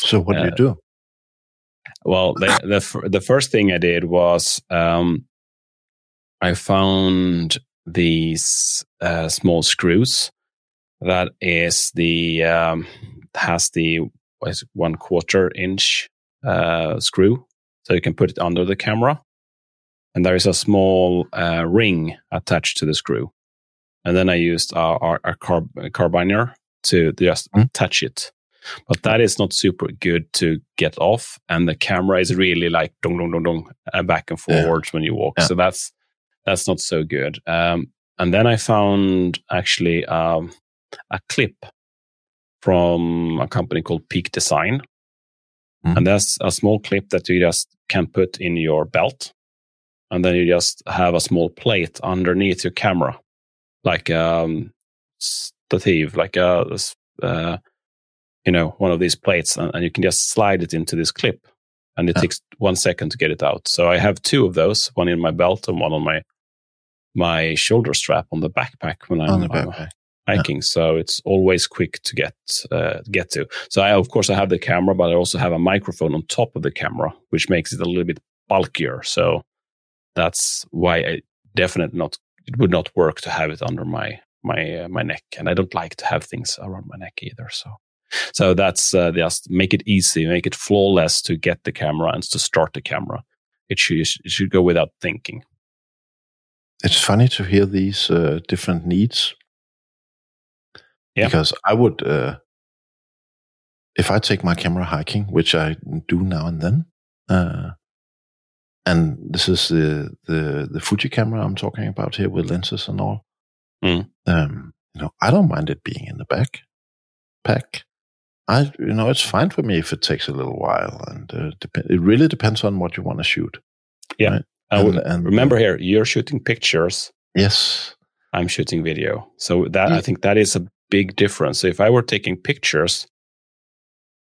So what do you uh, do? Well, the, the, the first thing I did was um, I found these uh, small screws that is the um, has the one quarter inch uh, screw, so you can put it under the camera, and there is a small uh, ring attached to the screw, and then I used our, our, our carb, carabiner to just mm. touch it. But that is not super good to get off, and the camera is really like dong dong dong dong uh, back and forwards yeah. when you walk. Yeah. So that's that's not so good. Um, and then I found actually um, a clip from a company called Peak Design. Mm-hmm. And that's a small clip that you just can put in your belt. And then you just have a small plate underneath your camera, like a um, stative, like a, uh, you know, one of these plates. And, and, you can just slide it into this clip. And it yeah. takes one second to get it out. So I have two of those, one in my belt and one on my my shoulder strap on the backpack when I'm, I'm hiking. Yeah. So it's always quick to get uh, get to. So I of course I have the camera, but I also have a microphone on top of the camera, which makes it a little bit bulkier. So that's why I definitely not it would not work to have it under my my uh, my neck, and I don't like to have things around my neck either. So. So that's uh, just make it easy, make it flawless to get the camera and to start the camera. It should it should go without thinking it's funny to hear these uh, different needs. Yeah. Because I would, uh, if I take my camera hiking, which I do now and then, uh, and this is the, the the Fuji camera I'm talking about here with lenses and all. Mm. Um, you know, I don't mind it being in the back pack. I, you know, it's fine for me if it takes a little while, and uh, dep- it really depends on what you want to shoot. Yeah, right? And, and, remember here, you're shooting pictures. Yes. I'm shooting video. So that I think that is a big difference. So if I were taking pictures,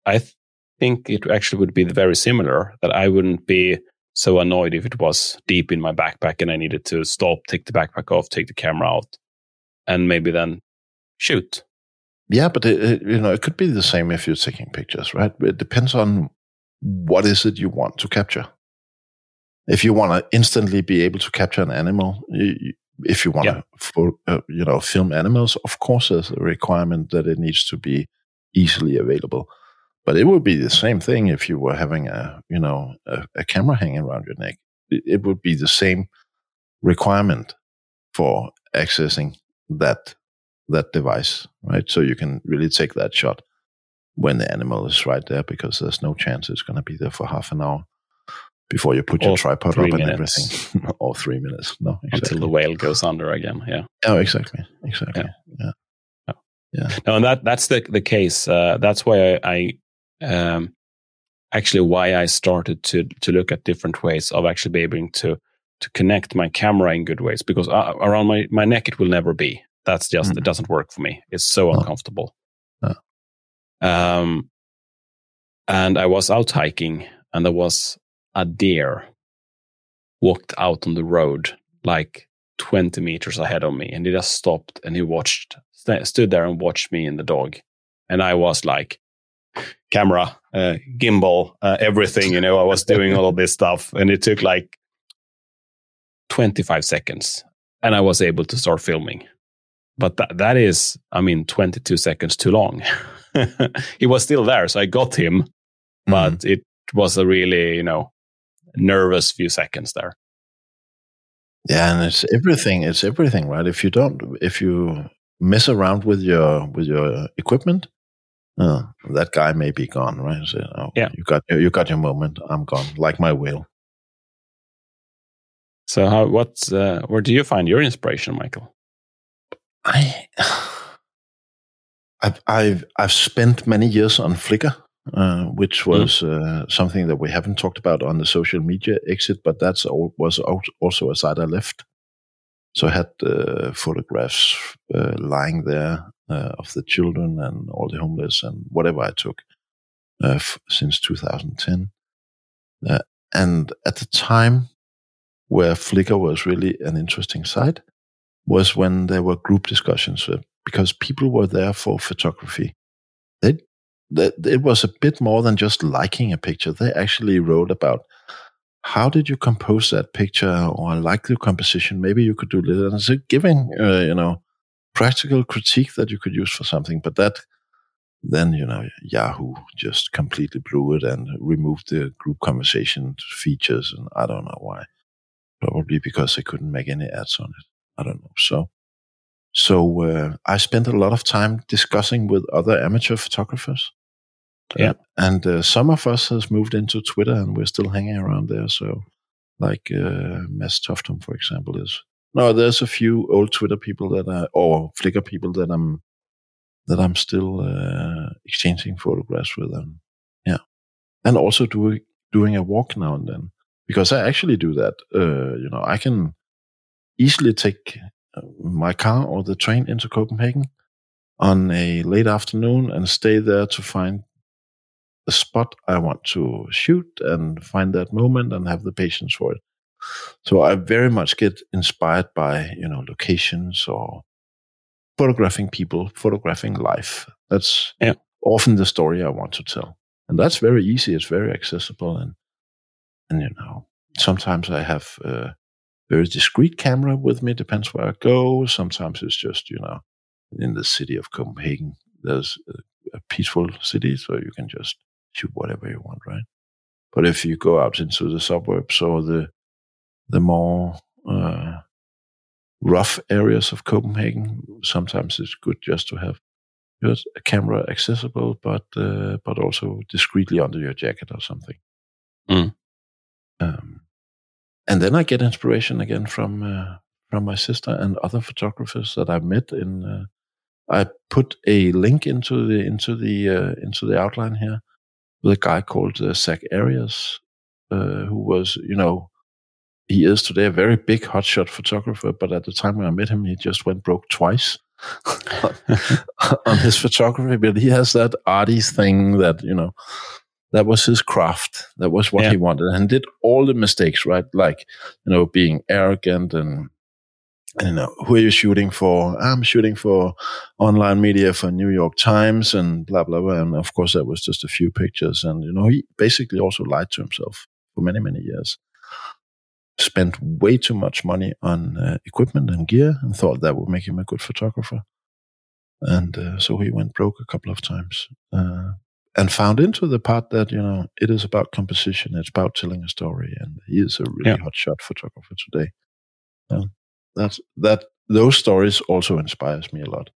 I th- think it actually would be very similar. That I wouldn't be so annoyed if it was deep in my backpack and I needed to stop, take the backpack off, take the camera out, and maybe then shoot. Yeah, but it, you know it could be the same if you're taking pictures, right? It depends on what is it you want to capture if you want to instantly be able to capture an animal, you, if you want to, yeah. uh, you know, film animals, of course, there's a requirement that it needs to be easily available. But it would be the same thing if you were having a, you know, a, a camera hanging around your neck. It, it would be the same requirement for accessing that that device, right? So you can really take that shot when the animal is right there because there's no chance it's going to be there for half an hour before you put your tripod up and everything. or three minutes. No, exactly. Until the whale goes under again. Yeah. Oh, exactly. Exactly. Yeah. Yeah. yeah. No, and that that's the the case. Uh, that's why I, I um, actually why I started to to look at different ways of actually being able to to connect my camera in good ways because uh, around my my neck it will never be. That's just mm-hmm. it doesn't work for me. It's so uncomfortable. Um, and I was out hiking, and there was a deer walked out on the road like 20 meters ahead of me and he just stopped and he watched st- stood there and watched me and the dog and i was like camera uh, gimbal uh, everything you know i was doing all of this stuff and it took like 25 seconds and i was able to start filming but that, that is i mean 22 seconds too long he was still there so i got him but mm. it was a really you know nervous few seconds there. Yeah, and it's everything. It's everything, right? If you don't, if you mess around with your with your equipment, that guy may be gone, right? So, oh, yeah, you got you got your moment. I'm gone, like my whale. So, how? What? Uh, where do you find your inspiration, Michael? I, I've I've I've spent many years on Flickr uh, which mm. was mm. uh, something that we haven't talked about on the social media exit, but that's all, was also a site I left. So I had uh, photographs uh, lying there uh, of the children and all the homeless and whatever I took uh, f- since 2010. and at the time where Flickr was really an interesting site was when there were group discussions because people were there for photography. They that it was a bit more than just liking a picture. They actually wrote about how did you compose that picture, or I like the composition. Maybe you could do this. And so giving, uh, you know, practical critique that you could use for something. But that then you know Yahoo just completely blew it and removed the group conversation features, and I don't know why. Probably because they couldn't make any ads on it. I don't know. So, so uh, I spent a lot of time discussing with other amateur photographers. Yeah, uh, and uh, some of us has moved into Twitter, and we're still hanging around there. So, like uh, Mads Toftum, for example, is no. There's a few old Twitter people that are, or Flickr people that I'm that I'm still uh, exchanging photographs with them. Yeah, and also doing doing a walk now and then because I actually do that. Uh, you know, I can easily take uh, my car or the train into Copenhagen on a late afternoon and stay there to find the spot I want to shoot and find that moment and have the patience for it. So I very much get inspired by, you know, locations or photographing people, photographing life. That's yeah. often the story I want to tell. And that's very easy. It's very accessible. And, and you know, sometimes I have a very discreet camera with me, depends where I go. Sometimes it's just, you know, in the city of Copenhagen, there's a, a peaceful city, so you can just shoot whatever you want, right? But if you go out into the suburbs or the the more uh, rough areas of Copenhagen, sometimes it's good just to have a camera accessible, but uh, but also discreetly under your jacket or something. Mm. And then I get inspiration again from uh, from my sister and other photographers that I've met. In uh, I put a link into the into the uh, into the outline here with a guy called uh, Zack Arias, uh, who was you know he is today a very big hotshot photographer, but at the time when I met him, he just went broke twice on his photography. But he has that arty thing that you know that was his craft. That was what yeah. he wanted, and did all the mistakes right, like you know being arrogant and. And, you know, who are you shooting for? I'm shooting for online media for New York Times and blah, blah, blah. And of course, that was just a few pictures. And, you know, he basically also lied to himself for many, many years spent way too much money on uh, equipment and gear and thought that would make him a good photographer. And uh, so he went broke a couple of times uh, and found into the part that, you know, it is about composition, it's about telling a story. And he is a really yeah. hot shot photographer today. that's, that, those stories also inspires me a lot.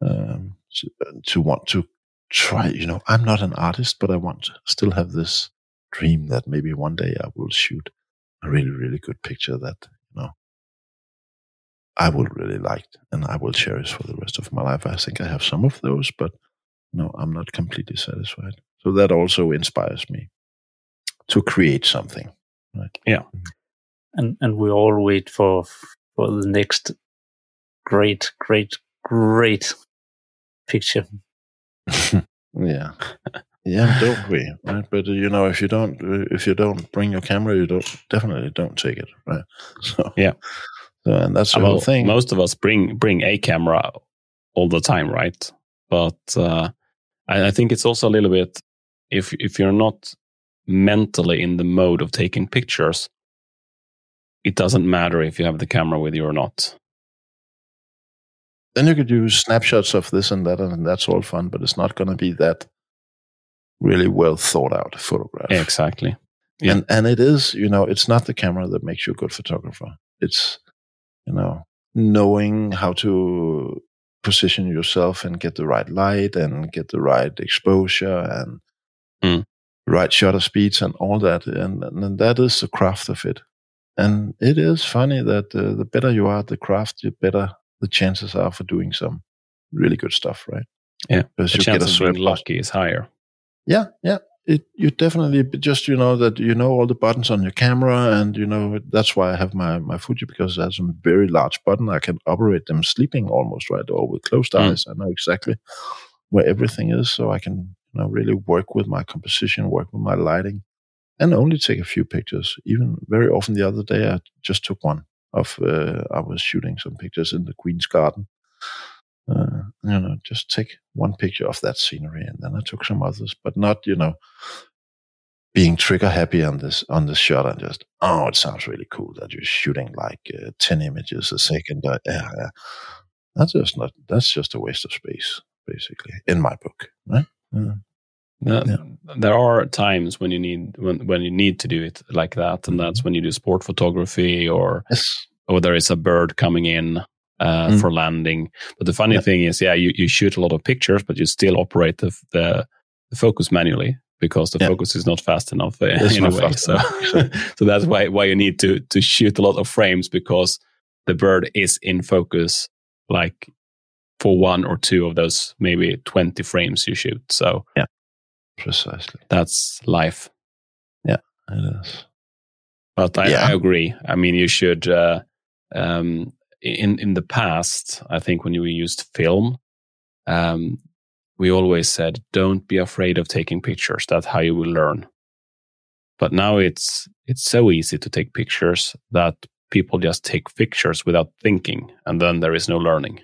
Um, to, to want to try, you know, I'm not an artist, but I want to still have this dream that maybe one day I will shoot a really, really good picture that, you know, I would really like and I will cherish for the rest of my life. I think I have some of those, but no, I'm not completely satisfied. So that also inspires me to create something. Right. Yeah. And and we all wait for for the next great, great, great picture. yeah. Yeah, don't we? Right? But you know, if you don't, if you don't bring your camera, you don't definitely don't take it, right? So yeah, so, and that's the well, whole thing. Most of us bring bring a camera all the time, right? But uh, I, I think it's also a little bit if if you're not mentally in the mode of taking pictures, it doesn't matter if you have the camera with you or not. Then you could use snapshots of this and that, and that's all fun, but it's not going to be that really well thought out photograph. Exactly. Yeah. And and it is, you know, it's not the camera that makes you a good photographer. It's, you know, knowing how to position yourself and get the right light and get the right exposure and mm. right shutter speeds and all that. And, and that is the craft of it. And it is funny that uh, the better you are at the craft, the better the chances are for doing some really good stuff, right? Yeah, because the chance of being lucky is higher. Yeah, yeah. It you definitely just you know that you know all the buttons on your camera, and you know that's why I have my my Fuji because it has a very large button. I can operate them sleeping almost right or with closed mm. eyes. I know exactly where everything is, so I can you know really work with my composition, work with my lighting, and only take a few pictures. Even very often, the other day I just took one of uh, I was shooting some pictures in the Queen's Garden uh, you know, just take one picture of that scenery, and then I took some others, but not, you know, being trigger happy on this on this shot and just oh, it sounds really cool that you're shooting like uh, ten images a second. Uh, That's just not. That's just a waste of space, basically, in my book. Right? Yeah. yeah. There are times when you need when when you need to do it like that, and that's mm-hmm. when you do sport photography or yes. or there is a bird coming in uh, mm. for landing. But the funny yeah. thing is, yeah, you, you shoot a lot of pictures, but you still operate the the, the focus manually because the yeah. focus is not fast enough uh, anyway. So, so that's why why you need to to shoot a lot of frames because the bird is in focus like for one or two of those maybe 20 frames you shoot. So yeah, precisely. That's life. Yeah, it is. But I, yeah. I agree. I mean, you should. Uh, um, in in the past, I think when we used film, um, we always said, "Don't be afraid of taking pictures. That's how you will learn." But now it's it's so easy to take pictures that people just take pictures without thinking, and then there is no learning.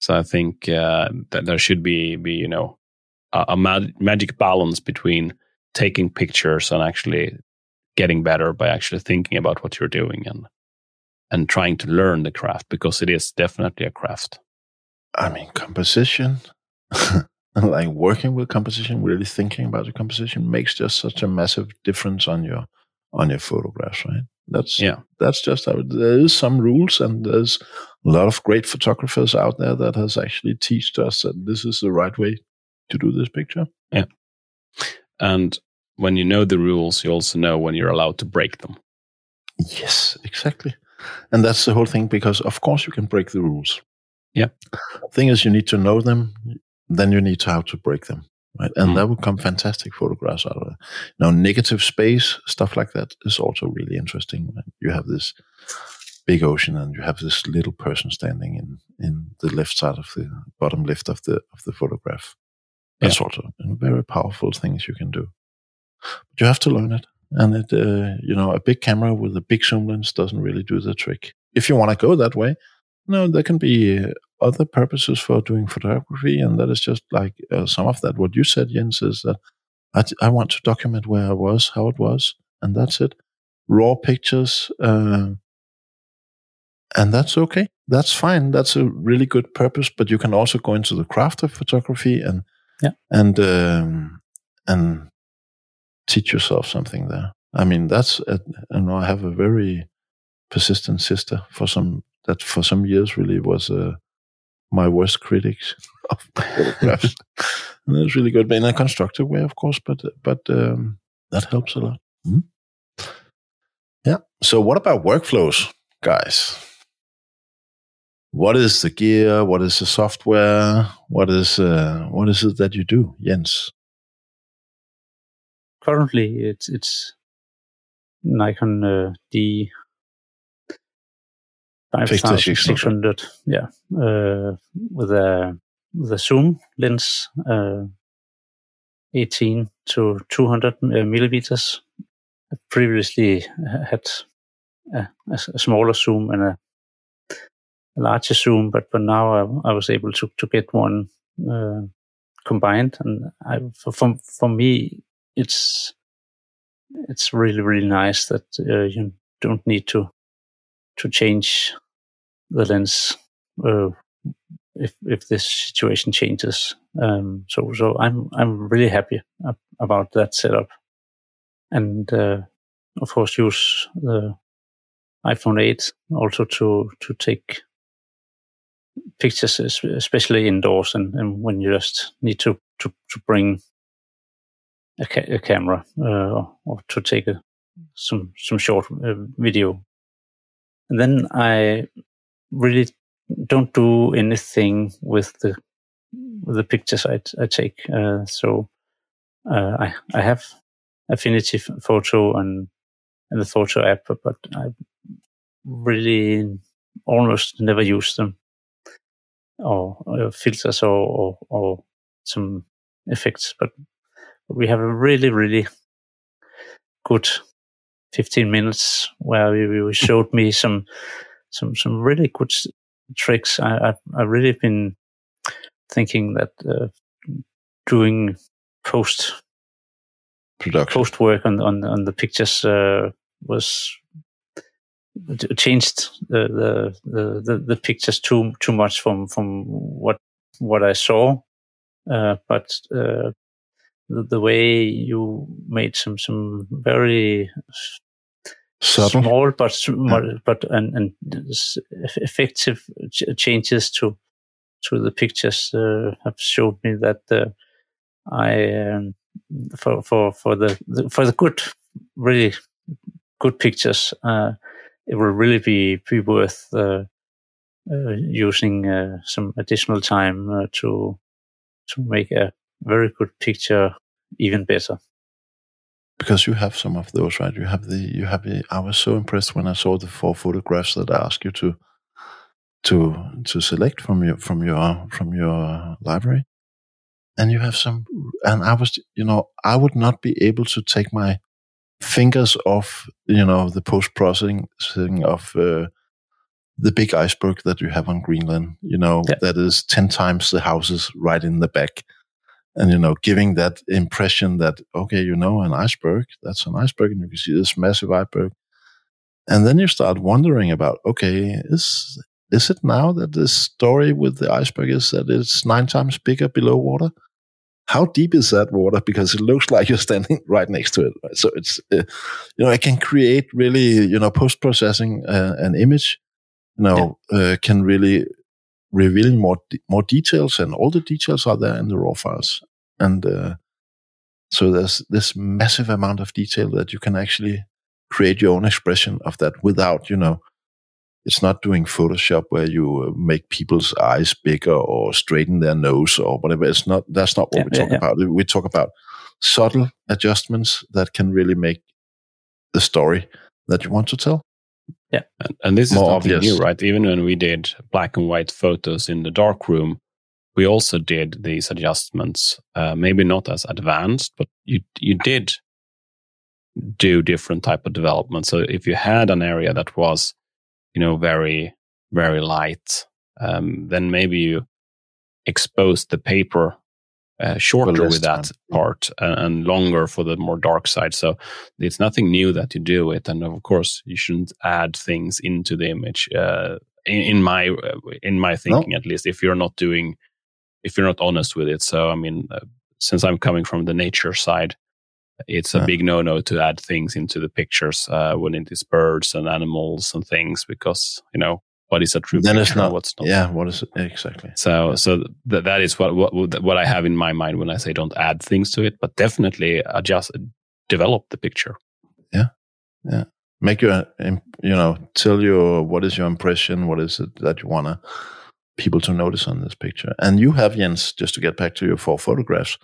So I think uh, that there should be, be you know, a, a mag- magic balance between taking pictures and actually getting better by actually thinking about what you're doing and and trying to learn the craft because it is definitely a craft. I mean, composition, like working with composition, really thinking about the composition makes just such a massive difference on your on your photographs, right? That's yeah. That's just how there is some rules, and there's a lot of great photographers out there that has actually taught us that this is the right way to do this picture. Yeah, and when you know the rules, you also know when you're allowed to break them. Yes, exactly, and that's the whole thing. Because of course you can break the rules. Yeah. Thing is, you need to know them. Then you need to how to break them right? And mm. that would come fantastic photographs out of it. Now, negative space stuff like that is also really interesting. You have this big ocean, and you have this little person standing in in the left side of the bottom left of the of the photograph. That's yeah. also very powerful things you can do. But you have to learn it, and it uh, you know a big camera with a big zoom lens doesn't really do the trick. If you want to go that way, no, there can be uh, other purposes for doing photography, and that is just like uh, some of that. What you said, Jens, is that I, I want to document where I was, how it was, and that's it. Raw pictures, uh, and that's okay. That's fine. That's a really good purpose. But you can also go into the craft of photography and yeah. and um, and teach yourself something there. I mean, that's a, you know I have a very persistent sister for some that for some years really was uh, my worst critics of photographs. and it's really good, but in a constructive way, of course. But but um, that helps a lot. Mm-hmm. Yeah. So, what about workflows, guys? What is the gear? What is the software? What is uh, what is it that you do, Jens? Currently, it's it's Nikon uh, D 5600, yeah, uh, with a with a zoom lens, uh, 18 to 200 uh, millimeters. I previously had a, a, smaller zoom and a, a, larger zoom, but but now I, I was able to to get one uh, combined, and I, for, for for me it's it's really really nice that uh, you don't need to to change the lens uh, if if this situation changes. Um, so so I'm I'm really happy about that setup, and uh, of course use the iPhone 8 also to to take pictures, especially indoors, and, and when you just need to to, to bring a, ca- a camera uh, or to take a, some some short uh, video. And then I really don't do anything with the with the pictures I, take. Uh, so uh, I I have Affinity Photo and and the photo app, but I really almost never use them or, or filters or, or, or some effects. But we have a really really good 15 minutes where you showed me some some some really good tricks. I, I've, I've really been thinking that uh, doing post production post work on on on the pictures uh, was changed the, the, the the pictures too too much from from what what I saw, uh, but uh, the, the, way you made some some very Subtle. small but but and, and effective changes to to the pictures uh, have showed me that uh, I um, for for for the, the, for the good really good pictures uh, it will really be be worth uh, uh, using uh, some additional time to to make a very good picture even better because you have some of those, right? You have the you have the. I was so impressed when I saw the four photographs that I asked you to to to select from your from your from your library, and you have some. And I was, you know, I would not be able to take my fingers off, you know, the post processing of uh, the big iceberg that you have on Greenland. You know, yeah. that is ten times the houses right in the back and you know giving that impression that okay you know an iceberg that's an iceberg and you can see this massive iceberg and then you start wondering about okay is is it now that this story with the iceberg is that it's nine times bigger below water how deep is that water because it looks like you're standing right next to it right? so it's uh, you know it can create really you know post processing uh, an image you know yeah. uh, can really revealing more more details, and all the details are there in the raw files. And uh, so there's this massive amount of detail that you can actually create your own expression of that without, you know, it's not doing Photoshop where you uh, make people's eyes bigger or straighten their nose or whatever. It's not. That's not what yeah, we talk yeah, about. We talk about subtle adjustments that can really make the story that you want to tell. Yeah, and, and this is More nothing obvious. new, right? Even when we did black and white photos in the dark room, we also did these adjustments. Uh, maybe not as advanced, but you you did do different type of development. So if you had an area that was, you know, very very light, um, then maybe you exposed the paper uh, shorter with that time. part and, and, longer for the more dark side. So it's nothing new that you do it, and of course you shouldn't add things into the image. Uh, in, in, my uh, in my thinking, no. at least, if you're not doing, if you're not honest with it. So I mean, uh, since I'm coming from the nature side, it's a yeah. big no-no to add things into the pictures uh, when it is birds and animals and things because you know what is a true then it's not what's not. yeah what is it? Exactly. So so th- that is what, what what i have in my mind when i say don't add things to it but definitely adjust develop the picture. Yeah. Yeah. Make your you know tell you what is your impression what is it that you want people to notice on this picture and you have jens just to get back to your four photographs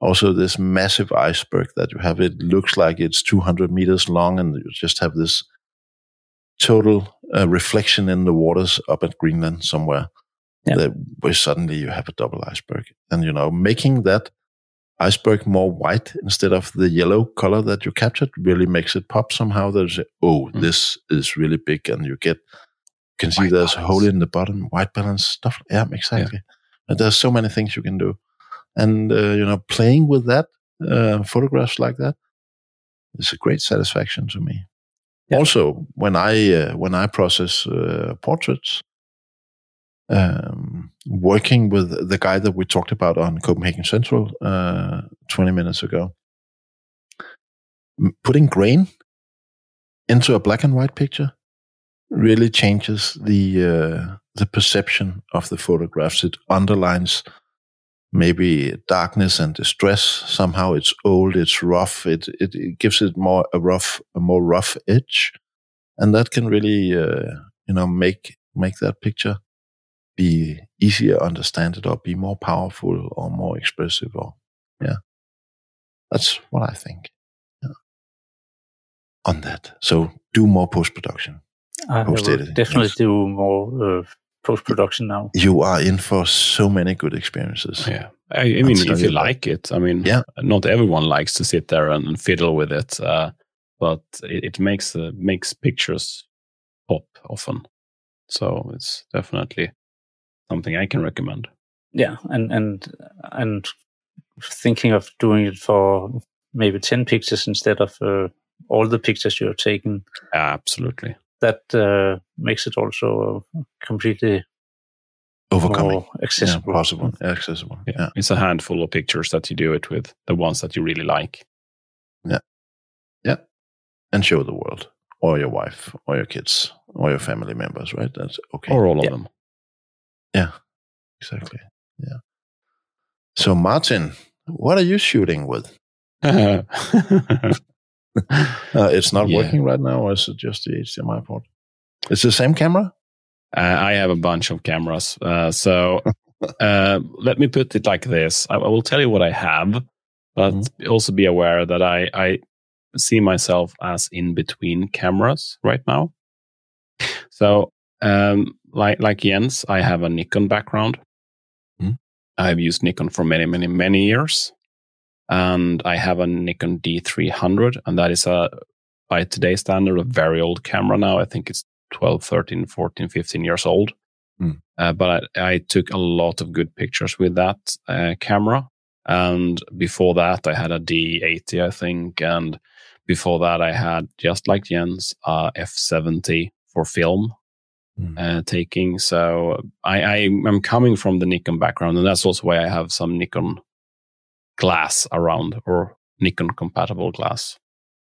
also this massive iceberg that you have it looks like it's 200 meters long and you just have this total uh, reflection in the waters up at Greenland somewhere, that, where suddenly you have a double iceberg. And, you know, making that iceberg more white instead of the yellow color that you captured really makes it pop somehow. There's, oh, mm. this is really big. And you get, can see white there's balance. a hole in the bottom, white balance stuff. Yeah, exactly. Yeah. there's so many things you can do. And, uh, you know, playing with that, uh, photographs like that is a great satisfaction to me. Yeah. Also, when I uh, when I process uh, portraits, um, working with the guy that we talked about on Copenhagen Central uh, 20 minutes ago, putting grain into a black and white picture really changes the uh, the perception of the photographs. It underlines maybe darkness and distress. Somehow it's old, it's rough. It, it, it gives it more a rough, a more rough edge, and that can really, uh, you know, make make that picture be easier understand it or be more powerful or more expressive or yeah that's what i think yeah. on that so do more post-production I will definitely yes. do more uh, post production now. You are in for so many good experiences. Yeah. I, I mean, if you like it, I mean, yeah. not everyone likes to sit there and, and fiddle with it, uh, but it, it makes uh, makes pictures pop often. So it's definitely something I can recommend. Yeah, and and and thinking of doing it for maybe ten pictures instead of uh, all the pictures you're taking. Absolutely that uh, makes it also completely Overcoming. more accessible. Yeah, possible. Accessible. Yeah. Yeah. It's a handful of pictures that you do it with, the ones that you really like. Yeah, yeah, and show the world. Or your wife, or your kids, or your family members, right? That's okay. Or all of Yeah. them. Yeah, exactly. Yeah. So, Martin, what are you shooting with? uh, it's not Yeah. working right now, or is it just the HDMI port? It's the same camera? I have a bunch of cameras. Uh, so uh, let me put it like this I, I will tell you what I have, but also be aware that I, I see myself as in between cameras right now. So, um, like, like Jens, I have a Nikon background. Mm. I've used Nikon for many, many, many years. And I have a Nikon D300, and that is a, by today's standard, a very old camera now. I think it's 12, 13, 14, 15 years old. Mm. Uh, but I, I took a lot of good pictures with that uh, camera. And before that, I had a D80, I think. And before that, I had, just like Jens, uh, F70 for film Mm. uh, taking. So I, I am coming from the Nikon background, and that's also why I have some Nikon glass around or Nikon compatible glass.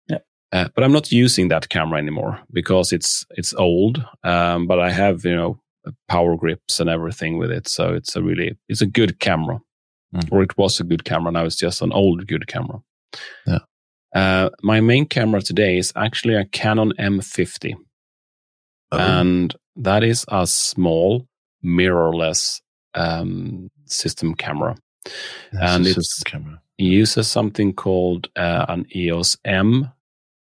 Yeah. Uh, but I'm not using that camera anymore because it's it's old. Um, but I have you know power grips and everything with it, so it's a really it's a good camera, Mm. or it was a good camera. Now it's just an old good camera. Yeah. Uh, my main camera today is actually a Canon M50 Oh, and that is a small mirrorless um, system camera. That's and it's- camera. It uses something called uh, an EOS M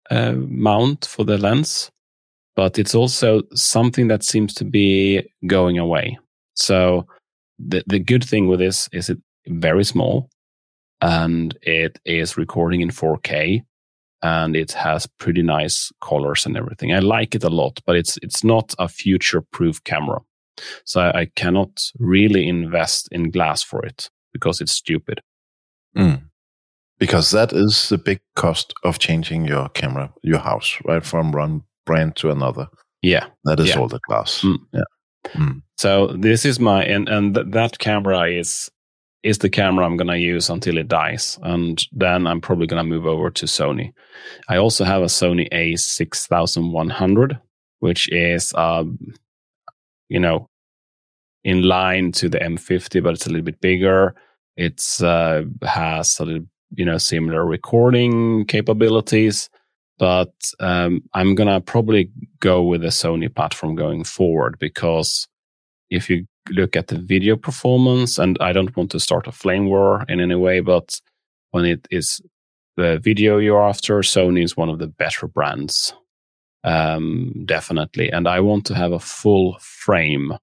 uh, mount for the lens, but it's also something that seems to be going away. So the the good thing with this is it very small, and it is recording in 4K, and it has pretty nice colors and everything. I like it a lot, but it's it's not a future proof camera, so I, I cannot really invest in glass for it because it's stupid. Mm. Because that is the big cost of changing your camera, your house, right? From one brand to another. Yeah. That is Yeah. all the glass. Mm. Yeah. So this is my and and th- that camera is is the camera I'm gonna use until it dies, and then I'm probably gonna move over to Sony. I also have a Sony A six thousand one hundred, which is um, you know, in line to the M50, but it's a little bit bigger. It's uh, has a little you know similar recording capabilities, but um, I'm gonna probably go with the Sony platform going forward because if you look at the video performance, and I don't want to start a flame war in any way, but when it is the video you're after, Sony is one of the better brands, um, definitely. And I want to have a full frame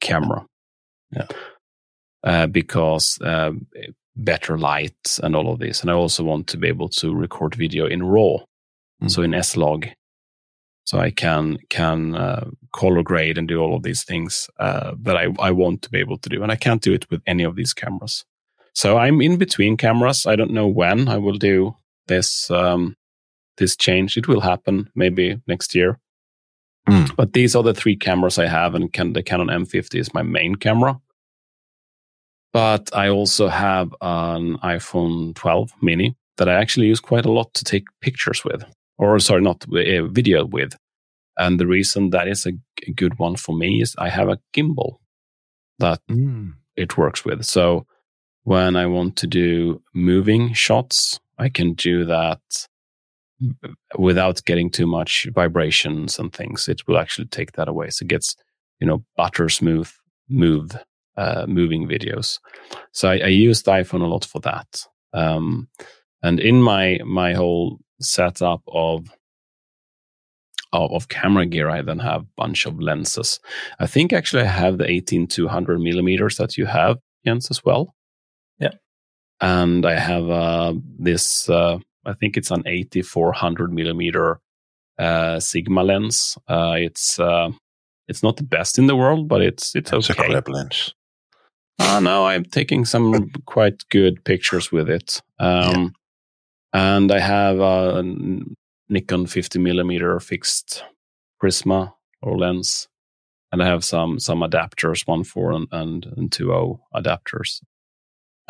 camera, Yeah. uh, because uh, better light and all of this, and I also want to be able to record video in RAW, Mm. so in S log so I can can uh, color grade and do all of these things uh, that I, I want to be able to do, and I can't do it with any of these cameras. So I'm in between cameras. I don't know when I will do this um, this change. It will happen maybe next year. Mm. But these are the three cameras I have, and can, the Canon M50 is my main camera. But I also have an iPhone 12 mini that I actually use quite a lot to take pictures with or sorry, not uh, video with. And the reason that is a, good one for me is I have a gimbal that Mm. it works with. So when I want to do moving shots, I can do that without getting too much vibrations and things. It will actually take that away. So it gets, you know, butter smooth, move, uh, moving videos. So I, I use the iPhone a lot for that. Um, and in my my whole setup of of, of camera gear, I then have a bunch of lenses. I think actually I have the 18 to 100 millimeters that you have, Jens, as well. Yeah. And I have uh, this, uh, I think it's an 8400 millimeter uh, Sigma lens. Uh, it's uh, it's not the best in the world, but it's it's, It's a okay. crab lens. Uh, no, I'm taking some quite good pictures with it. Um, And I have a Nikon 50 millimeter fixed Prisma or lens, and I have some some adapters, one four and and, and two O adapters.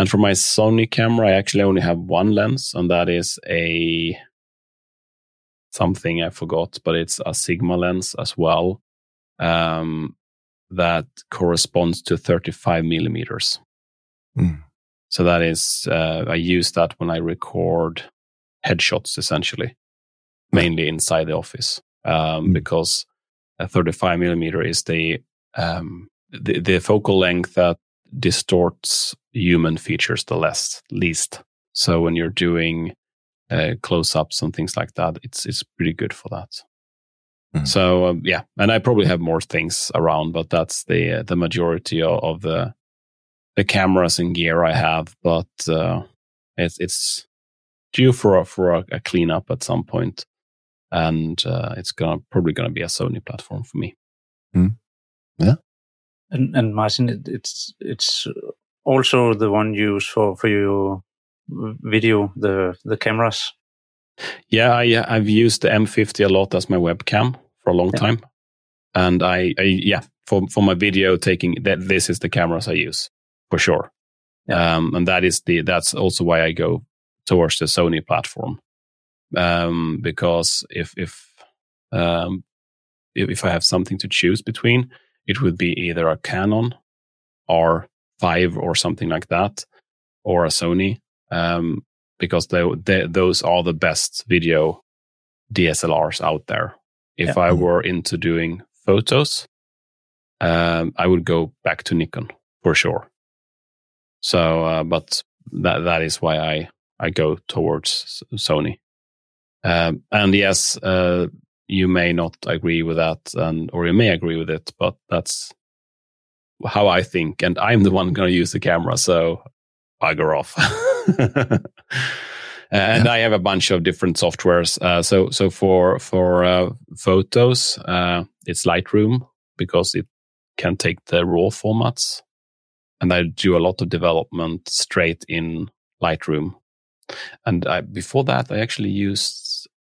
And for my Sony camera, I actually only have one lens, and that is a something I forgot, but it's a Sigma lens as well. Um, that corresponds to 35 millimeters. Mm. So that is, uh, I use that when I record headshots essentially, mainly inside the office, um, Mm. because a 35 millimeter is the, um, the, the focal length that distorts human features the less, least. So when you're doing uh, close ups and things like that, it's, it's pretty good for that. Mm. So um, yeah, and I probably have more things around, but that's the uh, the majority of, of the the cameras and gear I have. But uh, it's it's due for a, for a, a cleanup at some point, and uh, it's gonna probably gonna be a Sony platform for me. And, and Martin, it, it's it's also the one used for for your video, the the cameras. Yeah, I I've used the M50 a lot as my webcam for a long Yeah. time, and I, I yeah for for my video taking that this is the cameras I use for sure. Yeah. Um, and that is the that's also why I go towards the Sony platform, um, because if if um, if, if I have something to choose between, it would be either a Canon R5 or something like that, or a Sony, um, because they, they, those are the best video DSLRs out there. If Yeah. I were into doing photos, um, I would go back to Nikon for sure. So, uh, but that that is why I I go towards Sony. Um, and yes, uh, you may not agree with that, and or you may agree with it, but that's how I think, and I'm the one going to use the camera, so i go off. and I have a bunch of different softwares. Uh, so so for for uh, photos, uh, it's Lightroom because it can take the raw formats, and I do a lot of development straight in Lightroom. And I, before that, I actually used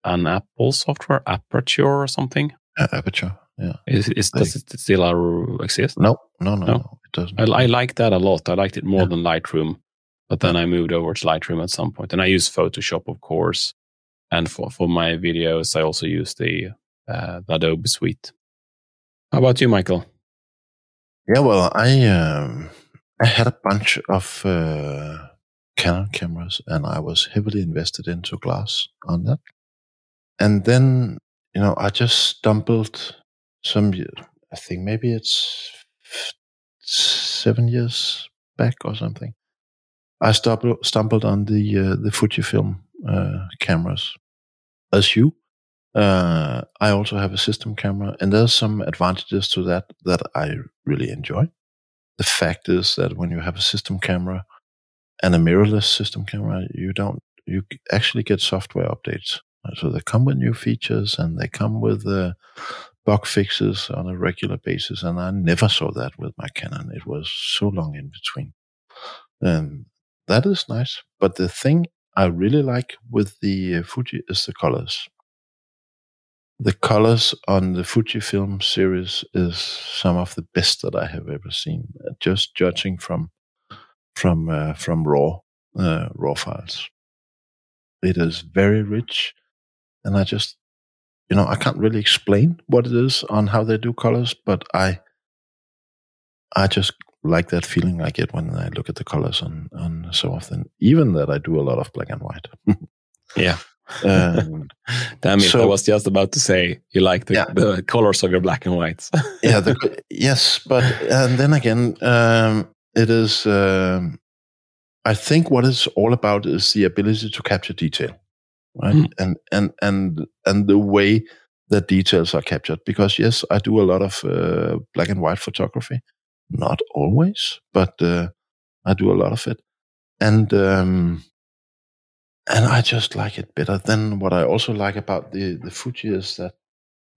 an Apple software, Aperture or something. Uh, aperture. Yeah. Is, is does it still exist? No, no, no, No. no. It doesn't. I, I like that a lot. I liked it more Yeah. than Lightroom, but then I moved over to Lightroom at some point, and I use Photoshop, of course. And for for my videos, I also use the uh, the Adobe Suite. How about you, Michael? Yeah, well, I um, I had a bunch of uh, Canon cameras, and I was heavily invested into glass on that. And then, you know, I just stumbled some. I think maybe it's seven years back or something. I stumbled stumbled on the uh, the Fujifilm uh, cameras, as you. Uh, I also have a system camera, and there's some advantages to that that I really enjoy. The fact is that when you have a system camera and a mirrorless system camera, you don't you actually get software updates. So they come with new features and they come with uh, bug fixes on a regular basis. And I never saw that with my Canon. It was so long in between. That is nice. But the thing I really like with the uh, Fuji is the colors the colors on the Fujifilm series is some of the best that I have ever seen. Just judging from from uh, from raw uh, raw files, it is very rich, and I just you know I can't really explain what it is on how they do colors, but I I just like that feeling I get when I look at the colors on on some of them. Even that I do a lot of black and white. Yeah. um, Damn it! So, I was just about to say you like the, Yeah. the colors of your black and whites. yeah, the, yes, but and then again, um, it is. Um, I think what it's all about is the ability to capture detail, right? Mm. And and and and the way the details are captured. Because yes, I do a lot of uh, black and white photography, not always, but uh, I do a lot of it, and um, and I just like it better. Then what I also like about the the Fuji is that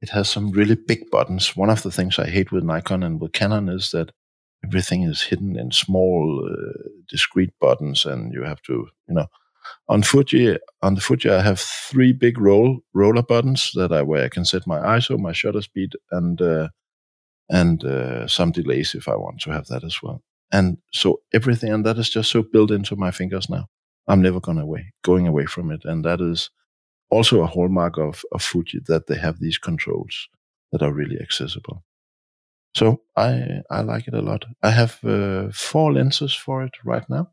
it has some really big buttons. One of the things I hate with Nikon and with Canon is that everything is hidden in small, uh, discrete buttons, and you have to, you know, on Fuji, on the Fuji, I have three big roll roller buttons that I where I can set my ISO, my shutter speed, and uh, and uh, some delays if I want to have that as well. And so everything, and that is just so built into my fingers now. I'm never going away, going away from it, and that is also a hallmark of, of Fuji that they have these controls that are really accessible. So I I like it a lot. I have uh, four lenses for it right now.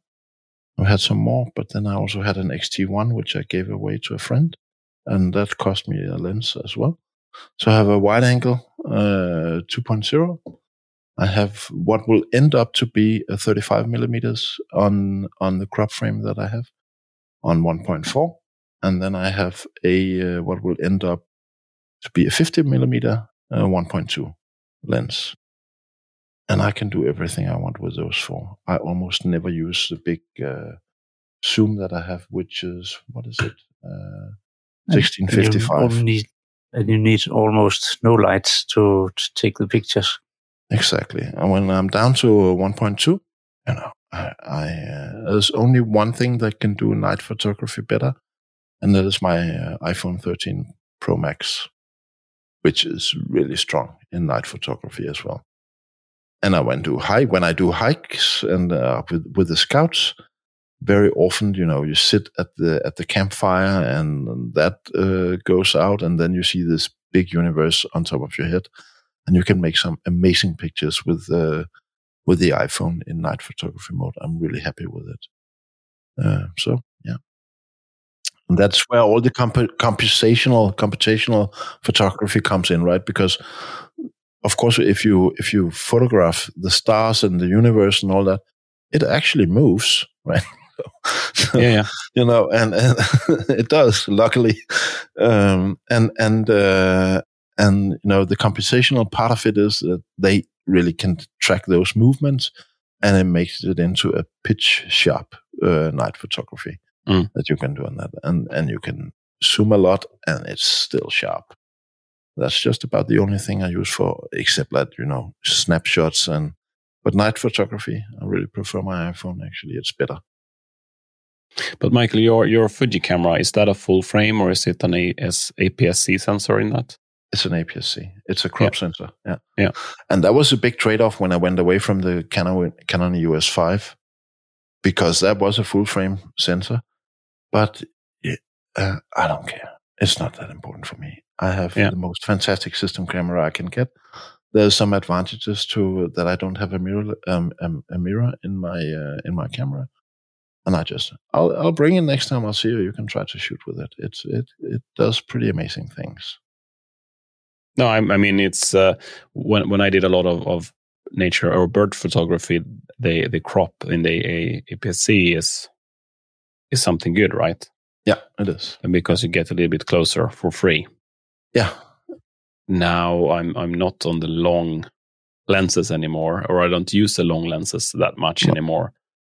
I had some more, but then I also had an XT1 which I gave away to a friend, and that cost me a lens as well. So I have a wide angle uh, 2.0. I have what will end up to be a 35 millimeters on on the crop frame that I have on 1.4, and then I have a uh, what will end up to be a 50 millimeter uh, 1.2 lens. And I can do everything I want with those four. I almost never use the big uh, zoom that I have, which is, what is it? Uh, 1655. And you, and you need almost no lights to, to take the pictures. Exactly. And when I'm down to 1.2, you know, I, I uh, there's only one thing that can do night photography better, and that is my uh, iPhone 13 Pro Max which is really strong in night photography as well. And I went to hike when I do hikes and uh, with with the scouts. Very often, you know, you sit at the at the campfire and that uh, goes out, and then you see this big universe on top of your head, and you can make some amazing pictures with uh, with the iPhone in night photography mode. I'm really happy with it. Uh, so yeah. And that's where all the comp- computational computational photography comes in, right? Because of course, if you if you photograph the stars and the universe and all that, it actually moves, right? so, yeah, yeah, you know, and, and it does, luckily, um, and and uh, and you know the computational part of it is that they really can track those movements, and it makes it into a pitch sharp uh, night photography mm. that you can do on that, and and you can zoom a lot, and it's still sharp. That's just about the only thing I use for, except that you know snapshots and. But night photography, I really prefer my iPhone. Actually, it's better. But Michael, your your Fuji camera is that a full frame or is it an APS-C sensor in that? It's an APS-C. It's a crop yeah. sensor. Yeah, yeah. And that was a big trade-off when I went away from the Canon Canon EOS five, because that was a full frame sensor. But uh, I don't care. It's not that important for me. I have yeah. the most fantastic system camera I can get. There's some advantages to that I don't have a mirror um, um, a mirror in my uh, in my camera, and I just I'll I'll bring it next time I'll see you. You can try to shoot with it. It's it it does pretty amazing things. No, I, I mean it's uh, when when I did a lot of, of nature or bird photography, the the crop in the APS-C is is something good, right? Yeah, it is. And because you get a little bit closer for free. Yeah. Now I'm I'm not on the long lenses anymore, or I don't use the long lenses that much no. anymore.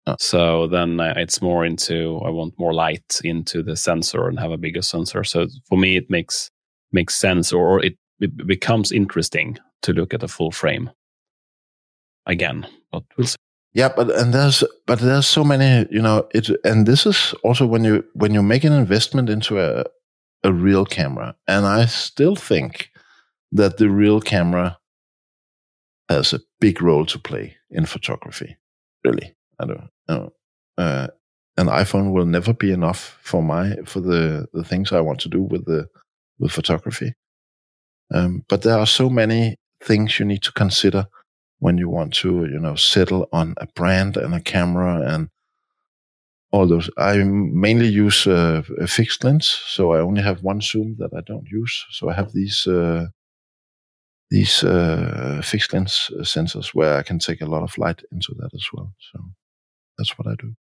No. So then it's more into I want more light into the sensor and have a bigger sensor. So for me, it makes makes sense, or it, it becomes interesting to look at a full frame again. But we'll see. Yeah, but and there's but there's so many, you know, it and this is also when you when you make an investment into a a real camera, and I still think that the real camera has a big role to play in photography. Really, I don't know. Uh, an iPhone will never be enough for my for the the things I want to do with the with photography. Um, but there are so many things you need to consider when you want to, you know, settle on a brand and a camera and all those. I mainly use uh, a fixed lens, so I only have one zoom that I don't use. So I have these uh, these uh, fixed lens sensors where I can take a lot of light into that as well. So that's what I do.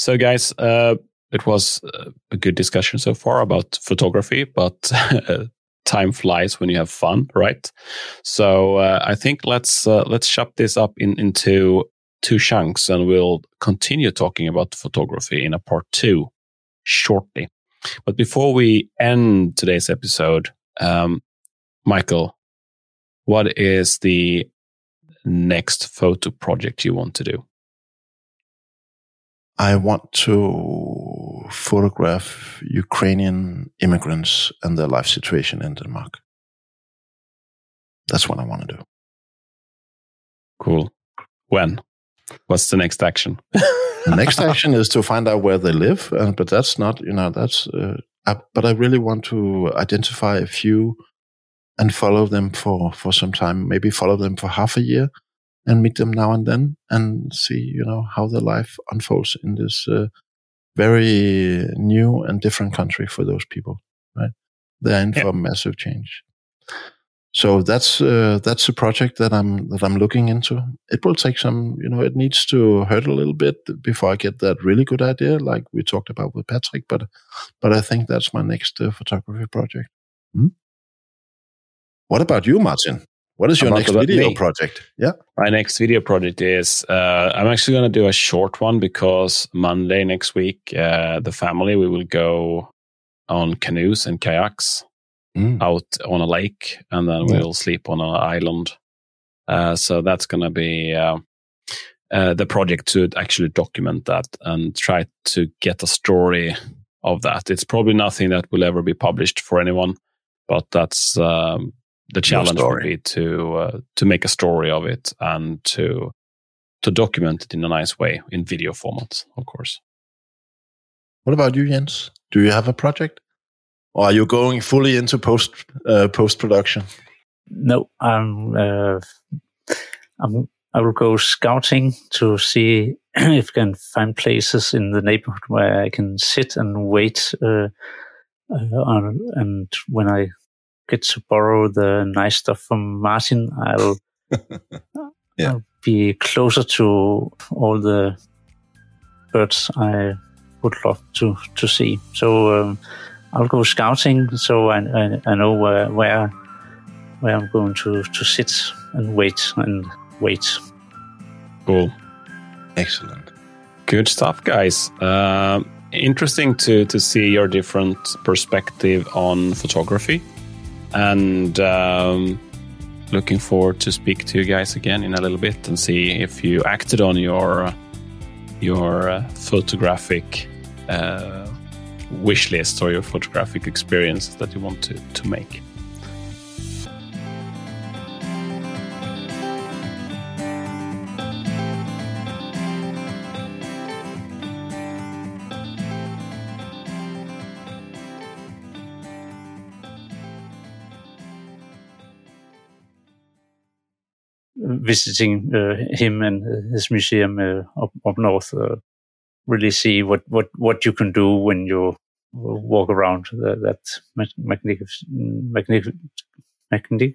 So, guys, uh, it was uh, a good discussion so far about photography, but time flies when you have fun, right? So uh, I think let's uh, let's chop this up in, into two chunks, and we'll continue talking about photography in a part two shortly. But before we end today's episode, um, Michael, what is the next photo project you want to do? I want to photograph Ukrainian immigrants and their life situation in Denmark. That's what I want to do. Cool. When? What's the next action? the next action is to find out where they live, uh, but that's not, you know, that's. Uh, I, but I really want to identify a few and follow them for for some time. Maybe follow them for half a year and meet them now and then and see, you know, how their life unfolds in this uh, very new and different country for those people. Right? They're in yeah. for massive change. So that's uh, that's a project that I'm that I'm looking into. It will take some, you know, it needs to hurt a little bit before I get that really good idea, like we talked about with Patrick. But but I think that's my next uh, photography project. Hmm? What about you, Martin? What is your next video me. project? Yeah. My next video project is uh, I'm actually going to do a short one because Monday next week, uh, the family, we will go on canoes and kayaks mm. out on a lake and then yeah. we'll sleep on an island. Uh, so that's going to be uh, uh, the project to actually document that and try to get a story of that. It's probably nothing that will ever be published for anyone, but that's um, the challenge would be to uh, to make a story of it and to to document it in a nice way in video format, of course. What about you, Jens? Do you have a project, or are you going fully into post uh, post production? No, I'm. Uh, I'm. I will go scouting to see if I can find places in the neighborhood where I can sit and wait. Uh, uh on, and when I get to borrow the nice stuff from Martin, I'll, yeah. I'll be closer to all the birds I would love to to see. So um, I'll go scouting, so I, I, I know where, where where I'm going to to sit and wait and wait. Cool, excellent, good stuff, guys. Uh, interesting to to see your different perspective on photography and um, looking forward to speak to you guys again in a little bit and see if you acted on your your uh, photographic uh, wish list or your photographic experiences that you want to, to make. Visiting uh, him and his museum uh, up, up north, uh, really see what, what, what you can do when you walk around that magnificent, magnificent, magnificent,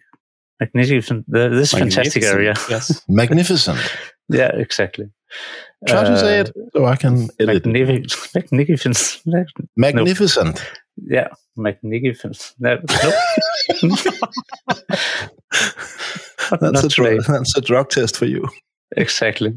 magnificent this fantastic area. Yes, magnificent. yeah, exactly. Try uh, to say it so I can edit. Magnificent. Magnificent. Magnificent. No. Yeah, magnificent. No, that's, a drug, that's a drug test for you. Exactly.